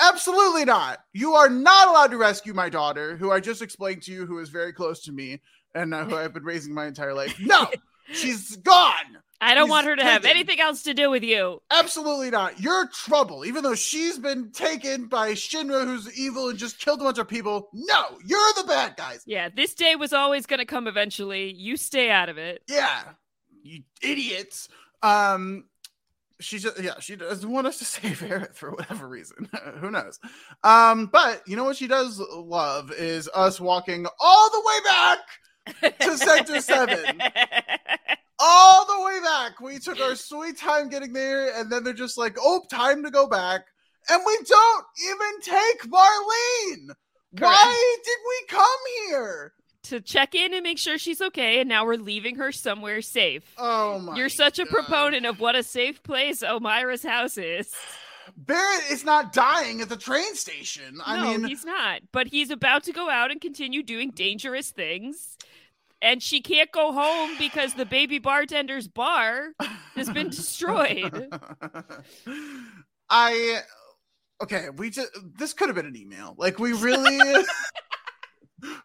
Absolutely not. You are not allowed to rescue my daughter, who I just explained to you, who is very close to me and uh, who I've been raising my entire life. No, she's gone. I don't She's want her to have anything else to do with you. Absolutely not. You're trouble. Even though she's been taken by Shinra, who's evil and just killed a bunch of people. No, you're the bad guys. Yeah, this day was always going to come eventually. You stay out of it. Yeah, you idiots. Um, she just yeah, she doesn't want us to save Aerith for whatever reason. Who knows? Um, but you know what she does love is us walking all the way back to Sector Seven. all the way back. We took our sweet time getting there, and then they're just like, "Oh, time to go back," and we don't even take Marlene. Why did we come here? to check in and make sure she's okay, and now we're leaving her somewhere safe. Oh my! You're such a proponent of what a safe place Omira's house is. Barrett is not dying at the train station. I no, mean, he's not. But he's about to go out and continue doing dangerous things. And she can't go home because the baby bartender's bar has been destroyed. I okay. We just this could have been an email. Like we really.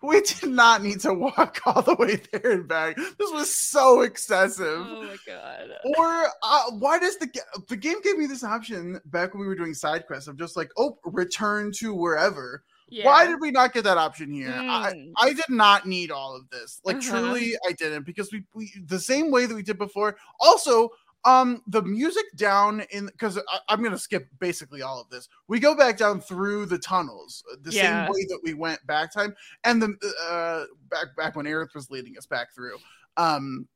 We did not need to walk all the way there and back. This was so excessive. Oh my god. Or uh, why does the the game gave me this option back when we were doing side quests of just like oh return to wherever. Why did we not get that option here? I, Mm. I did not need all of this. Like Uh-huh. truly, I didn't because we, we the same way that we did before. Also, um, the music down in because I'm gonna skip basically all of this. We go back down through the tunnels uh, the Yeah. same way that we went back time, and the uh back back when Aerith was leading us back through. Um,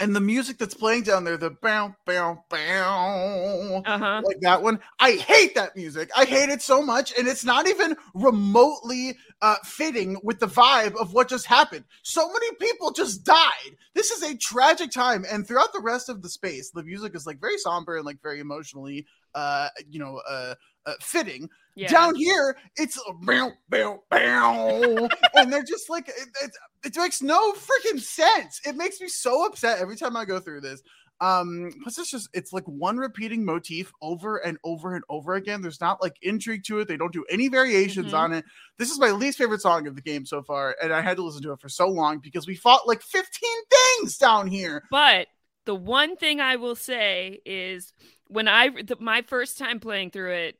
and the music that's playing down there, the bow, bow, bow, Uh-huh. like that one. I hate that music. I hate it so much, and it's not even remotely uh, fitting with the vibe of what just happened. So many people just died. This is a tragic time, and throughout the rest of the space, the music is like very somber and like very emotionally, uh, you know, uh, uh fitting. Yeah. Down here, it's a bow, bow, bow, and they're just like it, it, it makes no freaking sense. It makes me so upset every time I go through this. Um, plus it's just it's like one repeating motif over and over and over again. There's not like intrigue to it. They don't do any variations Mhm. on it. This is my least favorite song of the game so far, and I had to listen to it for so long because we fought like 15 things down here. But the one thing I will say is when I the, my first time playing through it,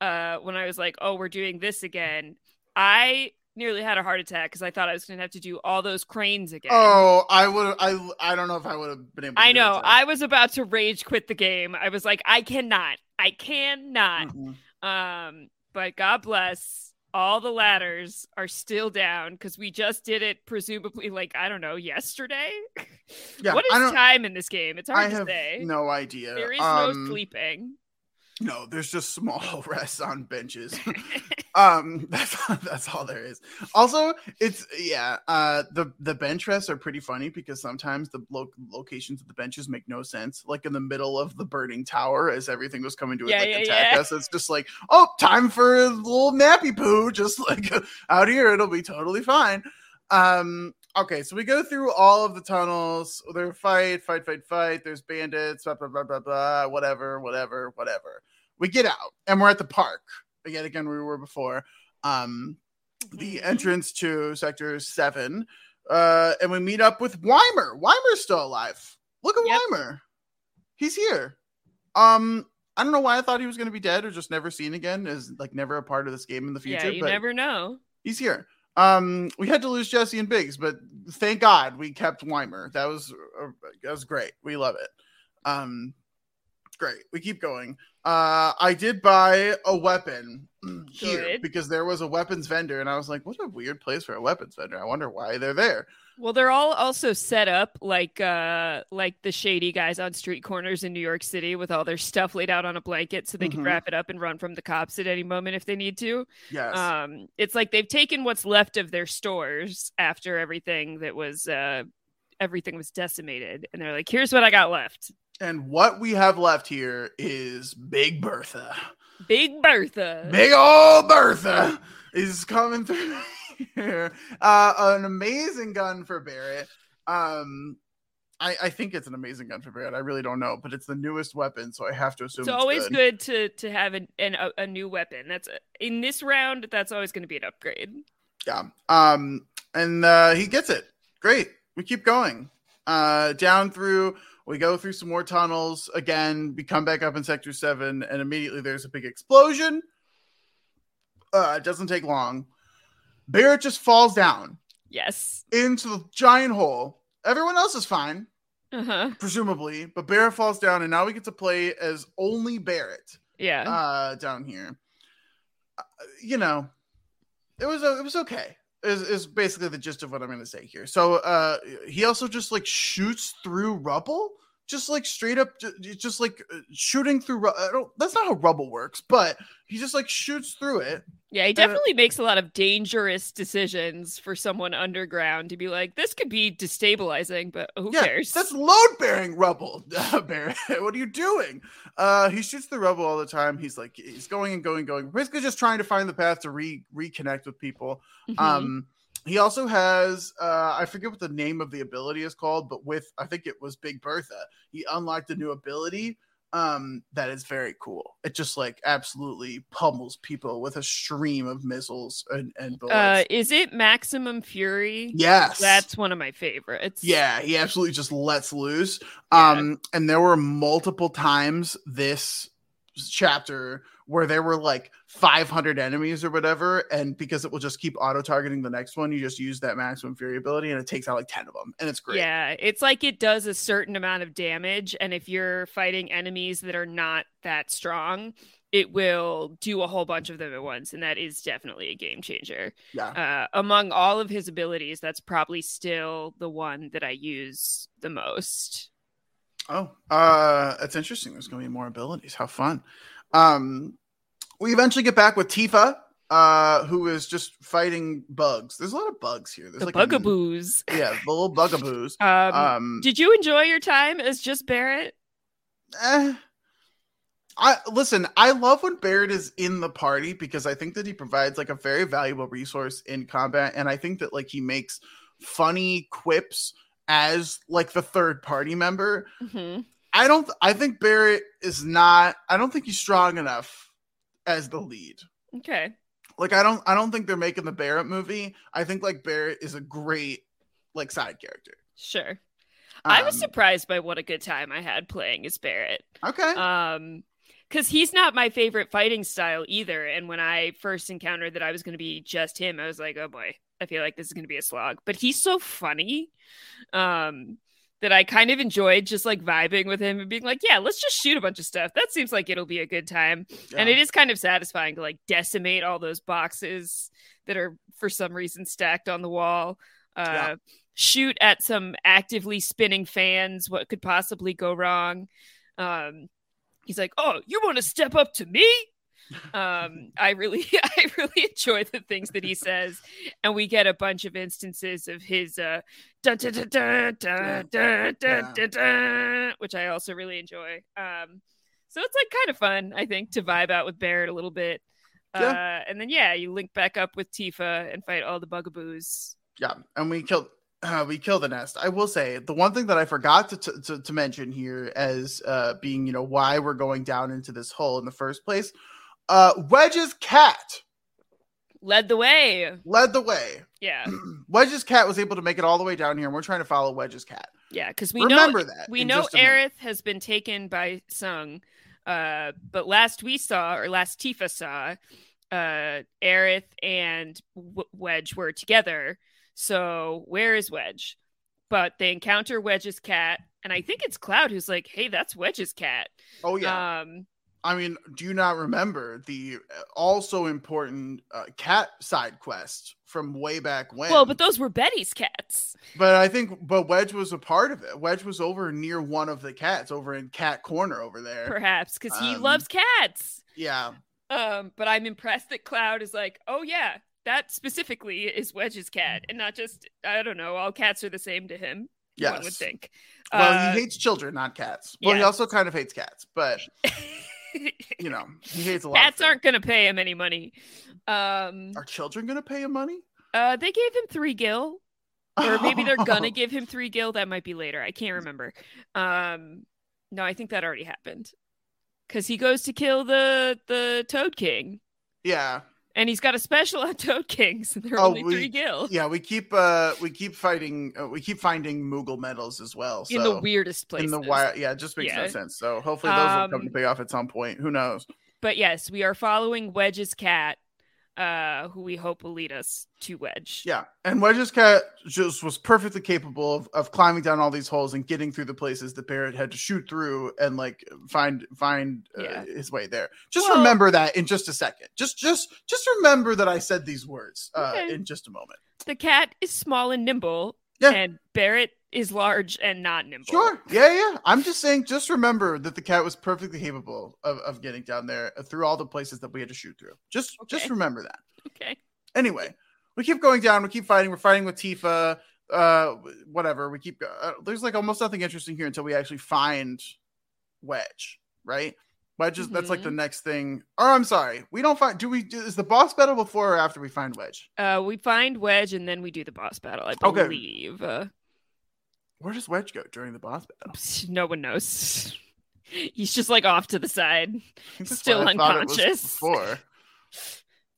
uh, when I was like, "Oh, we're doing this again," I nearly had a heart attack because I thought I was going to have to do all those cranes again. Oh, I would I I don't know if I would have been able to I know. I was about to rage quit the game. I was like, I cannot. I cannot. Mm-hmm. Um, but God bless. All the ladders are still down because we just did it, presumably, like I don't know, yesterday. Yeah, what is time in this game? It's hard I to have say. no idea. There is Um, no sleeping. No, there's just small rests on benches. um, that's that's all there is. Also, it's yeah. Uh, the the bench rests are pretty funny because sometimes the lo- locations of the benches make no sense. Like in the middle of the burning tower, as everything was coming to Yeah, like yeah, attack yeah. us, it's just like, oh, time for a little nappy poo. Just like out here, it'll be totally fine. Um, okay, so we go through all of the tunnels. There's fight, fight, fight, fight. There's bandits, blah, blah, blah, blah, blah, whatever, whatever, whatever. We get out and we're at the park. Yet again, where we were before. Um, the entrance to sector seven. Uh, and we meet up with Wymer. Wymer's still alive. Look at Wymer. He's here. Um, I don't know why I thought he was going to be dead or just never seen again, is like never a part of this game in the future. Yeah, you but never know. he's here. Um, we had to lose Jesse and Biggs, but thank God we kept Wymer. That was uh, that was great. We love it. Um, great. We keep going. Uh, I did buy a weapon here Good. because there was a weapons vendor, and I was like, "What a weird place for a weapons vendor." I wonder why they're there. Well, they're all also set up like uh like the shady guys on street corners in New York City with all their stuff laid out on a blanket so they can Mhm. wrap it up and run from the cops at any moment if they need to. Yes. Um it's like they've taken what's left of their stores after everything that was uh everything was decimated and they're like here's what I got left. And what we have left here is Big Bertha. Big Bertha. Big old Bertha is coming through here. Uh, an amazing gun for Barrett. Um, I, I think it's an amazing gun for Barrett. I really don't know, but it's the newest weapon, so I have to assume It's it's, always good. to to have an, an a, a new weapon. That's in this round that's always going to be an upgrade. Yeah. Um, and uh, he gets it. Great. We keep going. Uh, down through. We go through some more tunnels again. We come back up in sector seven, and immediately there's a big explosion. Uh, it doesn't take long. Barrett just falls down Yes. into the giant hole. Everyone else is fine, Uh-huh. presumably, but Barrett falls down, and now we get to play as only Barrett. Yeah. Uh, down here. Uh, you know, it was it was okay. Is is basically the gist of what I'm going to say here. So, uh, he also just like shoots through rubble, just like straight up, just like uh, shooting through. I don't, that's not how rubble works, but he just like shoots through it. Yeah, he And, definitely makes a lot of dangerous decisions for someone underground to be like, this could be destabilizing, but who yeah, cares? That's load bearing rubble, Barrett. What are you doing? Uh, he shoots the rubble all the time. He's like, he's going and going, going. Basically, just trying to find the path to re reconnect with people. Mhm. Um, he also has, uh, I forget what the name of the ability is called, but with I think it was Big Bertha, he unlocked a new ability. Um, that is very cool. It just like absolutely pummels people with a stream of missiles and, and bullets. uh, is it Maximum Fury? Yes. That's one of my favorites. Yeah, he absolutely just lets loose. Um, and there were multiple times this chapter where there were like 500 enemies or whatever, and because it will just keep auto targeting the next one, you just use that maximum fury ability, and it takes out like 10 of them, and it's great. Yeah, it's like it does a certain amount of damage, and if you're fighting enemies that are not that strong, it will do a whole bunch of them at once, and that is definitely a game changer. Yeah. Uh, among all of his abilities, that's probably still the one that I use the most. Oh, uh, that's interesting. There's going to be more abilities. How fun. Um, we eventually get back with Tifa, uh, who is just fighting bugs. There's a lot of bugs here. There's The like bugaboos. A, yeah, the little bugaboos. Um, um, did you enjoy your time as just Barrett? eh, I listen. I love when Barrett is in the party because I think that he provides like a very valuable resource in combat, and I think that like he makes funny quips as like the third party member. Mm-hmm. I don't. I think Barrett is not. I don't think he's strong enough as the lead. Okay. Like I don't. I don't think they're making the Barrett movie. I think like Barrett is a great like side character. Sure. I was Um, surprised by what a good time I had playing as Barrett. Okay. Um, because he's not my favorite fighting style either. And when I first encountered that I was going to be just him, I was like, oh boy, I feel like this is going to be a slog. But he's so funny, um, that I kind of enjoyed just like vibing with him and being like, yeah, let's just shoot a bunch of stuff. That seems like it'll be a good time. And it is kind of satisfying to like decimate all those boxes that are for some reason stacked on the wall. Uh, Yeah. shoot at some actively spinning fans. What could possibly go wrong? Um, he's like, "Oh, you want to step up to me?" Um, I really, I really enjoy the things that he says, and we get a bunch of instances of his uh, dun, dun, dun, dun, dun, dun, dun, dun, dun, which I also really enjoy. Um, so it's like kind of fun, I think, to vibe out with Barrett a little bit. Yeah. Uh, and then yeah, you link back up with Tifa and fight all the bugaboos. Yeah, and we kill uh, we killed the nest. I will say the one thing that I forgot to, to, to, to mention here as uh, being you know why we're going down into this hole in the first place. Uh, Wedge's cat Led the way. led the way. Yeah. Wedge's cat was able to make it all the way down here, and we're trying to follow Wedge's cat. Yeah, because we Remember know that we know. Aerith has been taken by Tseng, uh, but last we saw or last Tifa saw, uh, Aerith and w- Wedge were together. So where is Wedge? But they encounter Wedge's cat, and I think it's Cloud who's like, "Hey, that's Wedge's cat." Oh yeah. Um, I mean, do you not remember the uh, also important uh, cat side quest from way back when? well, but those were Betty's cats. But I think, but Wedge was a part of it. Wedge was over near one of the cats, over in Cat Corner over there. Perhaps because he Um, loves cats. Yeah, Um, but I'm impressed that Cloud is like, oh yeah, that specifically is Wedge's cat, and not just I don't know, all cats are the same to him. One would think. Well, Uh, he hates children, not cats. Well, he also kind of hates cats, but you know, he hates a lot. cats aren't gonna pay him any money. Um, Are children going to pay him money? uh, they gave him three gil, or maybe they're gonna give him three gil. That might be later. I can't remember. Um, no, I think that already happened because he goes to kill the the Toad King, Yeah. And he's got a special on Toad Kings, and they're Oh, only we- three. Yeah, we keep uh we keep fighting uh, we keep finding Moogle medals as well. In the weirdest weirdest In the wild, yeah, it just makes no sense. So hopefully those will come Um, to pay off at some point. Who knows? But yes, we are following Wedge's cat, uh, who we hope will lead us to Wedge. Yeah, and Wedge's cat just was perfectly capable of, of climbing down all these holes and getting through the places that Barrett had to shoot through and like find find uh, Yeah. his way there. Just Well- remember that in just a second. Just just just remember that I said these words uh, Okay. in just a moment. The cat is small and nimble, Yeah. and Barrett is large and not nimble. Sure. Yeah, yeah. I'm just saying, just remember that the cat was perfectly capable of, of getting down there uh, through all the places that we had to shoot through. Just just remember that. Okay. Anyway, we keep going down. We keep fighting. We're fighting with Tifa. Uh, whatever. We keep. Uh, there's like almost nothing interesting here until we actually find Wedge. Right. Wedge is that's like the Mhm. next thing. Or I'm sorry, we don't find. Do we? Do, is the boss battle before or after we find Wedge? Uh, we find Wedge, and then we do the boss battle. I believe. Uh, Where does Wedge go during the boss battle? no one knows. He's just like off to the side, I think that's still what I thought it was unconscious. Before.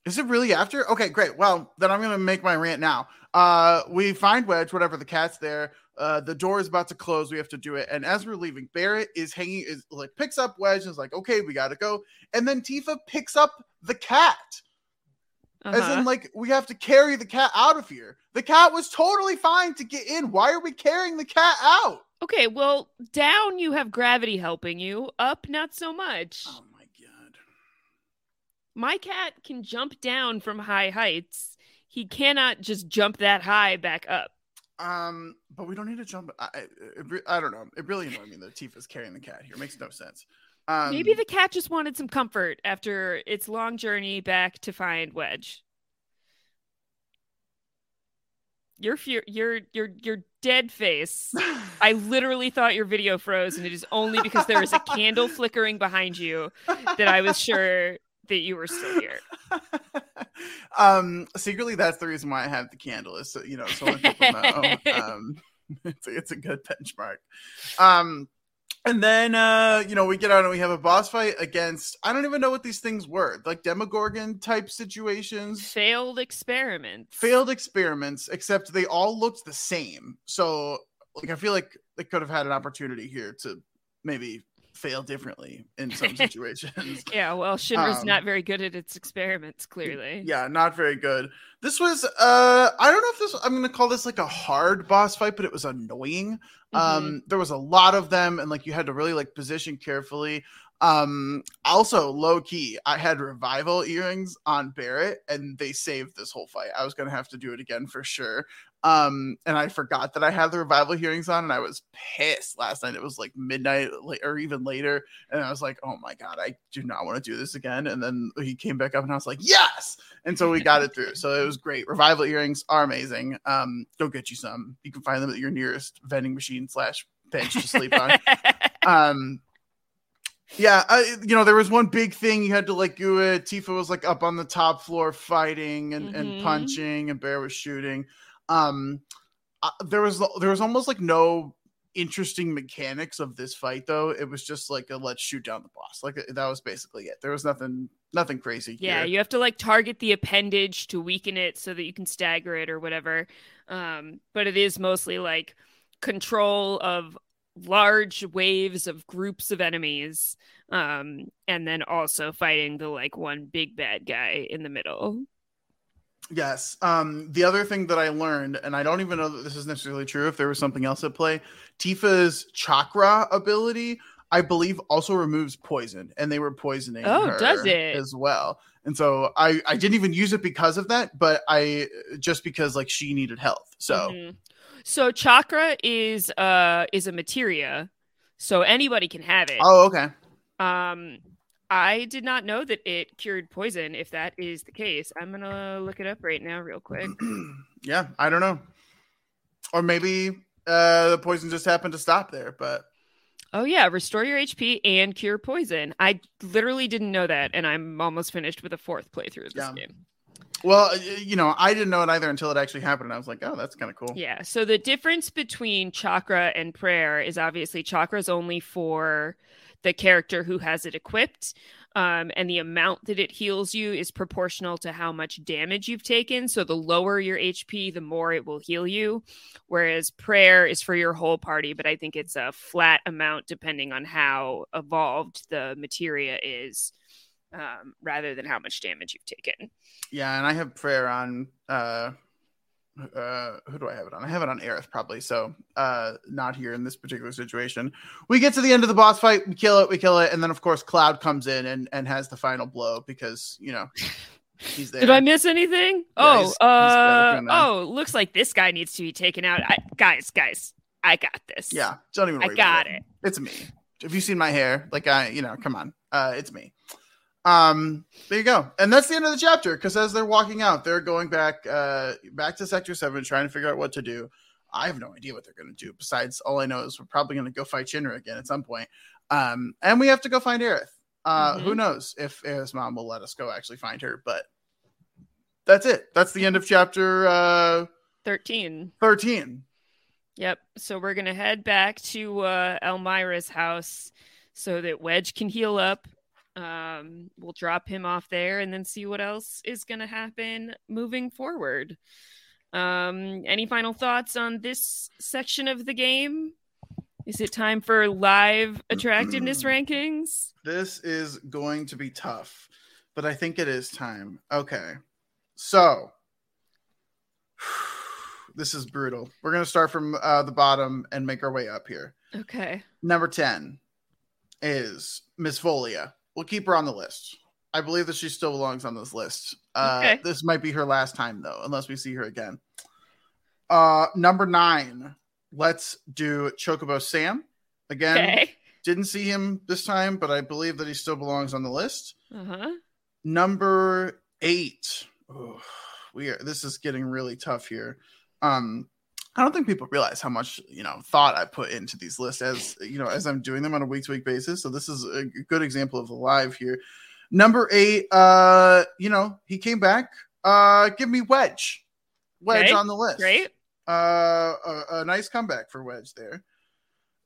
Is it really after? Okay, great. Well, then I'm gonna make my rant now. Uh, we find Wedge, whatever the cat's there. Uh, the door is about to close. We have to do it. And as we're leaving, Barrett is hanging, is like picks up Wedge and is like, okay, we gotta go. And then Tifa picks up the cat. As Uh-huh. in, like, we have to carry the cat out of here. The cat was totally fine to get in. Why are we carrying the cat out? Okay, well, down you have gravity helping you. Up, not so much. Oh my god. My cat can jump down from high heights. He cannot just jump that high back up. Um, but we don't need to jump. I, I, I don't know. It really annoyed me that Tifa's carrying the cat here. It makes no sense. Um, Maybe the cat just wanted some comfort after its long journey back to find Wedge. Your fear, your your your dead face. I literally thought your video froze, and it is only because there is a candle flickering behind you that I was sure that you were still here. um, secretly, that's the reason why I have the candle. Is so you know, so people know. um, it's, it's a good benchmark. Um, and then uh, you know, we get out and we have a boss fight against I don't even know what these things were, like Demogorgon type situations. Failed experiments. Failed experiments, except they all looked the same. So like I feel like they could have had an opportunity here to maybe fail differently in some situations. yeah, well, Shinra's Um, not very good at its experiments, clearly. Yeah, not very good. This was uh I don't know if this I'm gonna call this like a hard boss fight, but it was annoying. Um there was a lot of them and like you had to really like position carefully. Um also low key, I had revival earrings on Barrett and they saved this whole fight. I was gonna have to do it again for sure. Um and I forgot that I had the revival earrings on and I was pissed last night. It was like midnight or even later, and I was like, oh my god, I do not want to do this again. And then he came back up and I was like, yes. And so we got it through. So it was great. Revival earrings are amazing. Um, go get you some. You can find them at your nearest vending machine slash bench to sleep on. um, yeah, I, you know, there was one big thing you had to like do it. Tifa was like up on the top floor fighting and, and Mhm. punching, and Bear was shooting. Um, uh, there was there was almost like no interesting mechanics of this fight though. It was just like a let's shoot down the boss. Like that was basically it. There was nothing nothing crazy. Yeah, here. you have to like target the appendage to weaken it so that you can stagger it or whatever. Um, but it is mostly like control of large waves of groups of enemies. Um, and then also fighting the like one big bad guy in the middle. Yes. Um, the other thing that I learned, and I don't even know that this is necessarily true, if there was something else at play, Tifa's chakra ability, I believe, also removes poison, and they were poisoning Oh, her does it? as well. And so I I didn't even use it because of that, but I just because like she needed health. So Mhm. So chakra is uh is a materia, so anybody can have it. oh okay. Um, I did not know that it cured poison. If that is the case, I'm gonna look it up right now, real quick. Yeah, I don't know. Or maybe uh the poison just happened to stop there, but Oh yeah, restore your HP and cure poison. I literally didn't know that, and I'm almost finished with a fourth playthrough of this Yeah. game. Well, you know, I didn't know it either until it actually happened, and I was like, oh, that's kind of cool. Yeah. So the difference between chakra and prayer is obviously chakra is only for the character who has it equipped. Um, and the amount that it heals you is proportional to how much damage you've taken. So the lower your HP, the more it will heal you. Whereas prayer is for your whole party, but I think it's a flat amount depending on how evolved the materia is, um, rather than how much damage you've taken. Yeah, and I have prayer on uh uh who do I have it on? I have it on Aerith probably. So uh not here in this particular situation. We get to the end of the boss fight, we kill it, we kill it, and then of course Cloud comes in and and has the final blow because you know he's there. Did I miss anything? Yeah, oh, he's- he's uh, back now. oh, looks like this guy needs to be taken out. I, guys, guys, I got this. Yeah, don't even I worry got about it. It's me. Have you seen my hair? Like I, you know, come on. Uh it's me. Um, there you go. And that's the end of the chapter because as they're walking out, they're going back uh back to sector seven, trying to figure out what to do. I have no idea what they're gonna do. Besides, all I know is we're probably gonna go fight Shinra again at some point. Um, and we have to go find Aerith. Uh who Mhm. knows if Aerith's mom will let us go actually find her, but that's it. That's the end of chapter uh 13. 13. Yep. So we're going to head back to uh, Elmira's house so that Wedge can heal up. Um, we'll drop him off there and then see what else is going to happen moving forward. Um, any final thoughts on this section of the game? Is it time for live attractiveness rankings? This is going to be tough, but I think it is time. Okay. So, this is brutal. We're going to start from uh, the bottom and make our way up here. Okay. Number 10 is Miss Folia. We'll keep her on the list. I believe that she still belongs on this list. Uh, Okay. This might be her last time though, unless we see her again. Uh, number nine. Let's do Chocobo Sam again. Okay. Didn't see him this time, but I believe that he still belongs on the list. Uh-huh. Number eight. Oh, we are. This is getting really tough here. Um, I don't think people realize how much you know thought I put into these lists as you know as I'm doing them on a week to week basis. So this is a good example of the live here. Number eight. Uh, you know he came back. Uh, give me Wedge. Wedge Okay, on the list. Great. Uh, a, a nice comeback for Wedge there.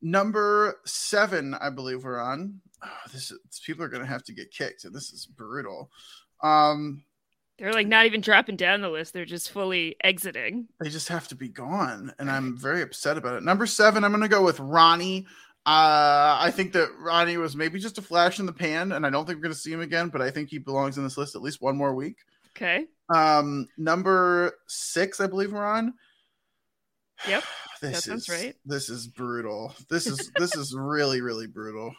Number seven, I believe we're on. Oh, this is, people are gonna have to get kicked. and This is brutal. Um, They're like not even dropping down the list. They're just fully exiting. they just have to be gone, and I'm very upset about it. Number seven, I'm gonna go with Ronnie. Uh, I think that Ronnie was maybe just a flash in the pan, and I don't think we're gonna see him again. But I think he belongs in this list at least one more week. Okay. Um, number six, I believe we're on. Yep. This that sounds is, right. This is brutal. This is this is really really brutal.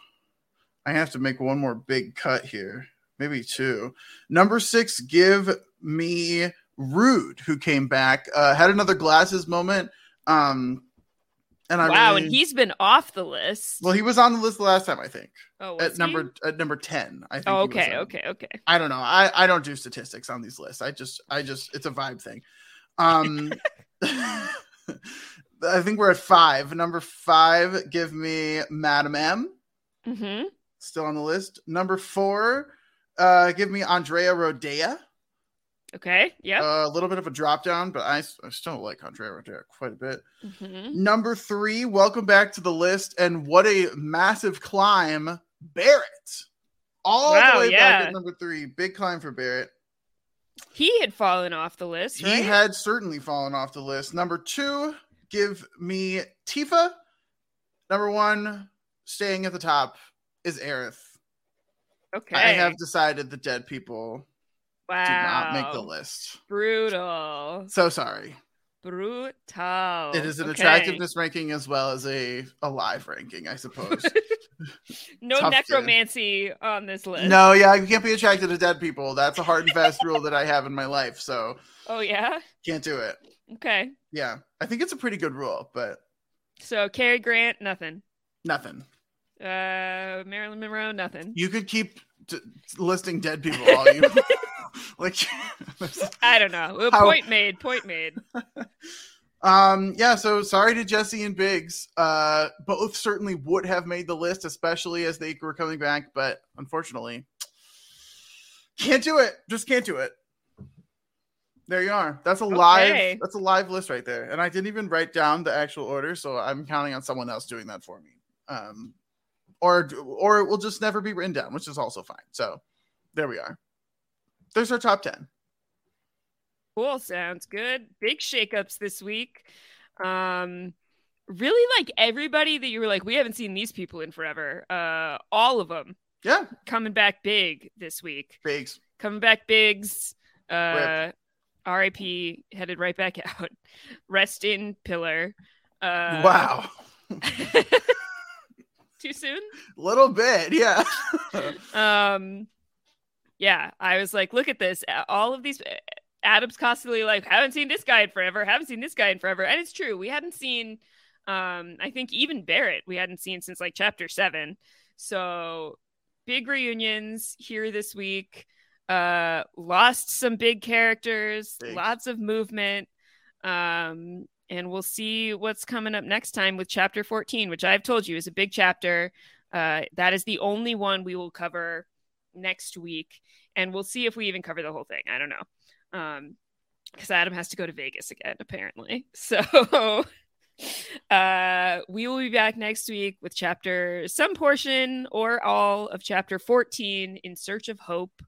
I have to make one more big cut here, maybe two. Number six, give me Rude, who came back, uh, had another glasses moment. Um, and I wow, really- and he's been off the list. well, he was on the list the last time, I think. Oh, at number at number ten. I think. Oh, okay, okay, okay. I don't know. I I don't do statistics on these lists. I just I just it's a vibe thing. Um I think we're at five. Number five, give me Madam M. Mm-hmm. Still on the list. Number four, uh, give me Andrea Rodea. Okay. Yep. a little bit of a drop down, but I, I still like Andrea Rodea quite a bit. Mhm. Number three, welcome back to the list, and what a massive climb, Barrett. All Wow, the way back at number three, big climb for Barrett. He had fallen off the list, He right? had certainly fallen off the list. Number two, give me Tifa. Number one, staying at the top is Aerith. Okay. I have decided the dead people wow. did not make the list. Brutal. So sorry. Brutal. it is an Okay. attractiveness ranking as well as a, a live ranking, I suppose. No tough necromancy on this list. no, yeah, you can't be attracted to dead people. That's a hard and fast rule that I have in my life. So Oh yeah. can't do it. Okay. Yeah. I think it's a pretty good rule, but So Cary Grant, nothing. nothing. Uh, Marilyn Monroe, nothing. You could keep t- listing dead people all you like. I don't know. How- Point made. Point made. um, yeah. So sorry to Jesse and Biggs. Uh, both certainly would have made the list, especially as they were coming back, but unfortunately, can't do it. Just can't do it. There you are. That's a Okay. live. That's a live list right there. And I didn't even write down the actual order, so I'm counting on someone else doing that for me. Um, or or it will just never be written down, which is also fine. So there we are. There's our top ten. Cool. Sounds good. Big shakeups this week. Um, really like everybody that you were like, we haven't seen these people in forever. Uh, all of them. Yeah. Coming back big this week. Bigs. Coming back bigs. Uh, RIP headed right back out. Rest in pillar. Uh, wow. Too soon? Little bit, yeah. um yeah i was like look at this all of these adam's constantly like haven't seen this guy in forever haven't seen this guy in forever and it's true we hadn't seen um i think even barrett we hadn't seen since like chapter seven so big reunions here this week uh lost some big characters Big. lots of movement um and we'll see what's coming up next time with chapter 14 which i've told you is a big chapter uh, that is the only one we will cover next week, and we'll see if we even cover the whole thing. I don't know, um, because Adam has to go to Vegas again, apparently. So, uh, we will be back next week with chapter, some portion or all of chapter fourteen, in search of hope.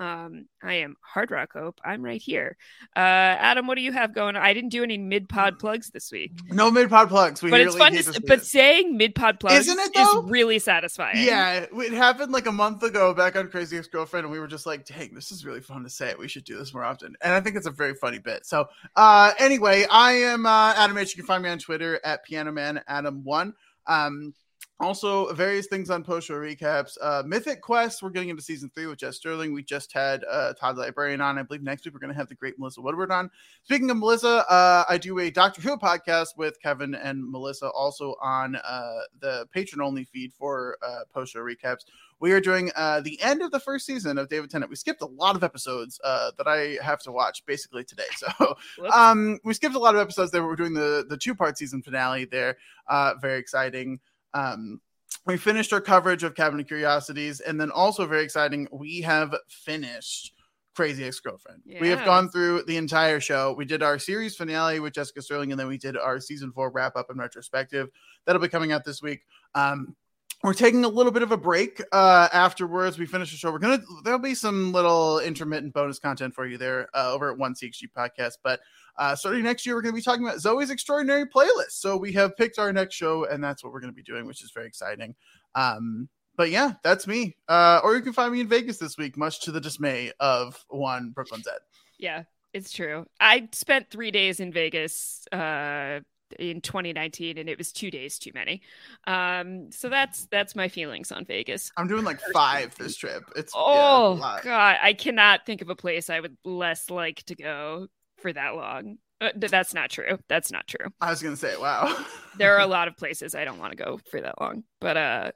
Um, I am Hard Rock Hope. I'm right here. Uh, Adam, what do you have going? on? I didn't do any mid pod plugs this week. No mid pod plugs. We but it's fun to, but it. saying mid pod plugs Isn't it, is though? really satisfying. Yeah, it happened like a month ago back on Crazy Ex Girlfriend, and we were just like, "Dang, this is really fun to say. We should do this more often." And I think it's a very funny bit. So, uh, anyway, I am uh, Adam H. You can find me on Twitter at Piano Man Adam One. Um, Also, various things on post show recaps. Uh, Mythic Quest, we're getting into season three with Jess Sterling. We just had uh, Todd the Librarian on. I believe next week we're going to have the great Melissa Woodward on. Speaking of Melissa, uh, I do a Doctor Who podcast with Kevin and Melissa also on uh, the patron only feed for uh, post show recaps. We are doing uh, the end of the first season of David Tennant. We skipped a lot of episodes uh, that I have to watch basically today. So um, we skipped a lot of episodes there. We're doing the, the two part season finale there. Uh, very exciting. Um, we finished our coverage of Cabinet Curiosities, and then also very exciting, we have finished Crazy Ex Girlfriend. We have gone through the entire show. We did our series finale with Jessica Sterling, and then we did our season four wrap up and retrospective. That'll be coming out this week. Um, we're taking a little bit of a break uh, afterwards. We finish the show. We're gonna there'll be some little intermittent bonus content for you there uh, over at One CXG Podcast. But uh, starting next year, we're gonna be talking about Zoe's Extraordinary Playlist. So we have picked our next show, and that's what we're gonna be doing, which is very exciting. Um, but yeah, that's me. Uh, or you can find me in Vegas this week, much to the dismay of one Brooklyn Zed. Yeah, it's true. I spent three days in Vegas uh, in 2019, and it was two days too many. Um, so that's that's my feelings on Vegas. I'm doing like five this trip. It's Oh lot. God, I cannot think of a place I would less like to go for that long. Uh, that's not true. That's not true. I was gonna say, wow. There are a lot of places I don't want to go for that long, but uh,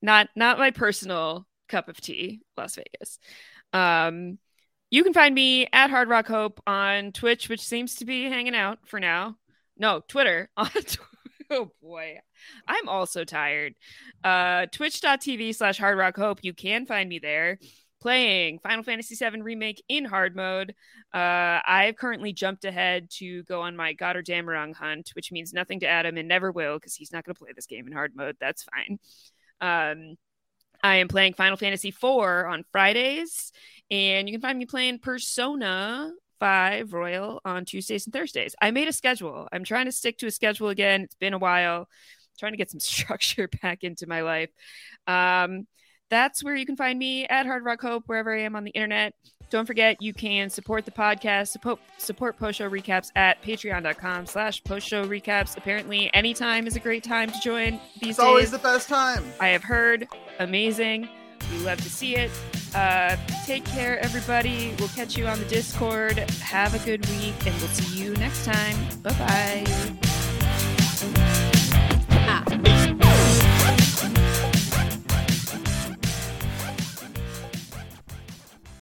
not not my personal cup of tea. Las Vegas. Um, you can find me at Hard Rock Hope on Twitch, which seems to be hanging out for now. No, Twitter. On oh boy, I'm also tired. Uh, Twitch.tv slash Hard Rock Hope. You can find me there playing Final Fantasy VII Remake in hard mode. Uh, I've currently jumped ahead to go on my Götterdämmerung hunt, which means nothing to Adam and never will because he's not going to play this game in hard mode. That's fine. Um, I am playing Final Fantasy IV on Fridays, and you can find me playing Persona 5 Royal on Tuesdays and Thursdays. I made a schedule. I'm trying to stick to a schedule again. It's been a while. trying to get some structure back into my life. Um, that's where you can find me at Hard Rock Hope, wherever I am on the internet. Don't forget, you can support the podcast, support, support post show recaps at patreon.com slash post show recaps. Apparently, anytime is a great time to join these It's days. always the best time. I have heard. Amazing. We love to see it. Uh, take care, everybody. We'll catch you on the Discord. Have a good week, and we'll see you next time. Bye bye.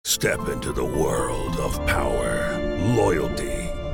Step into the world of power, loyalty,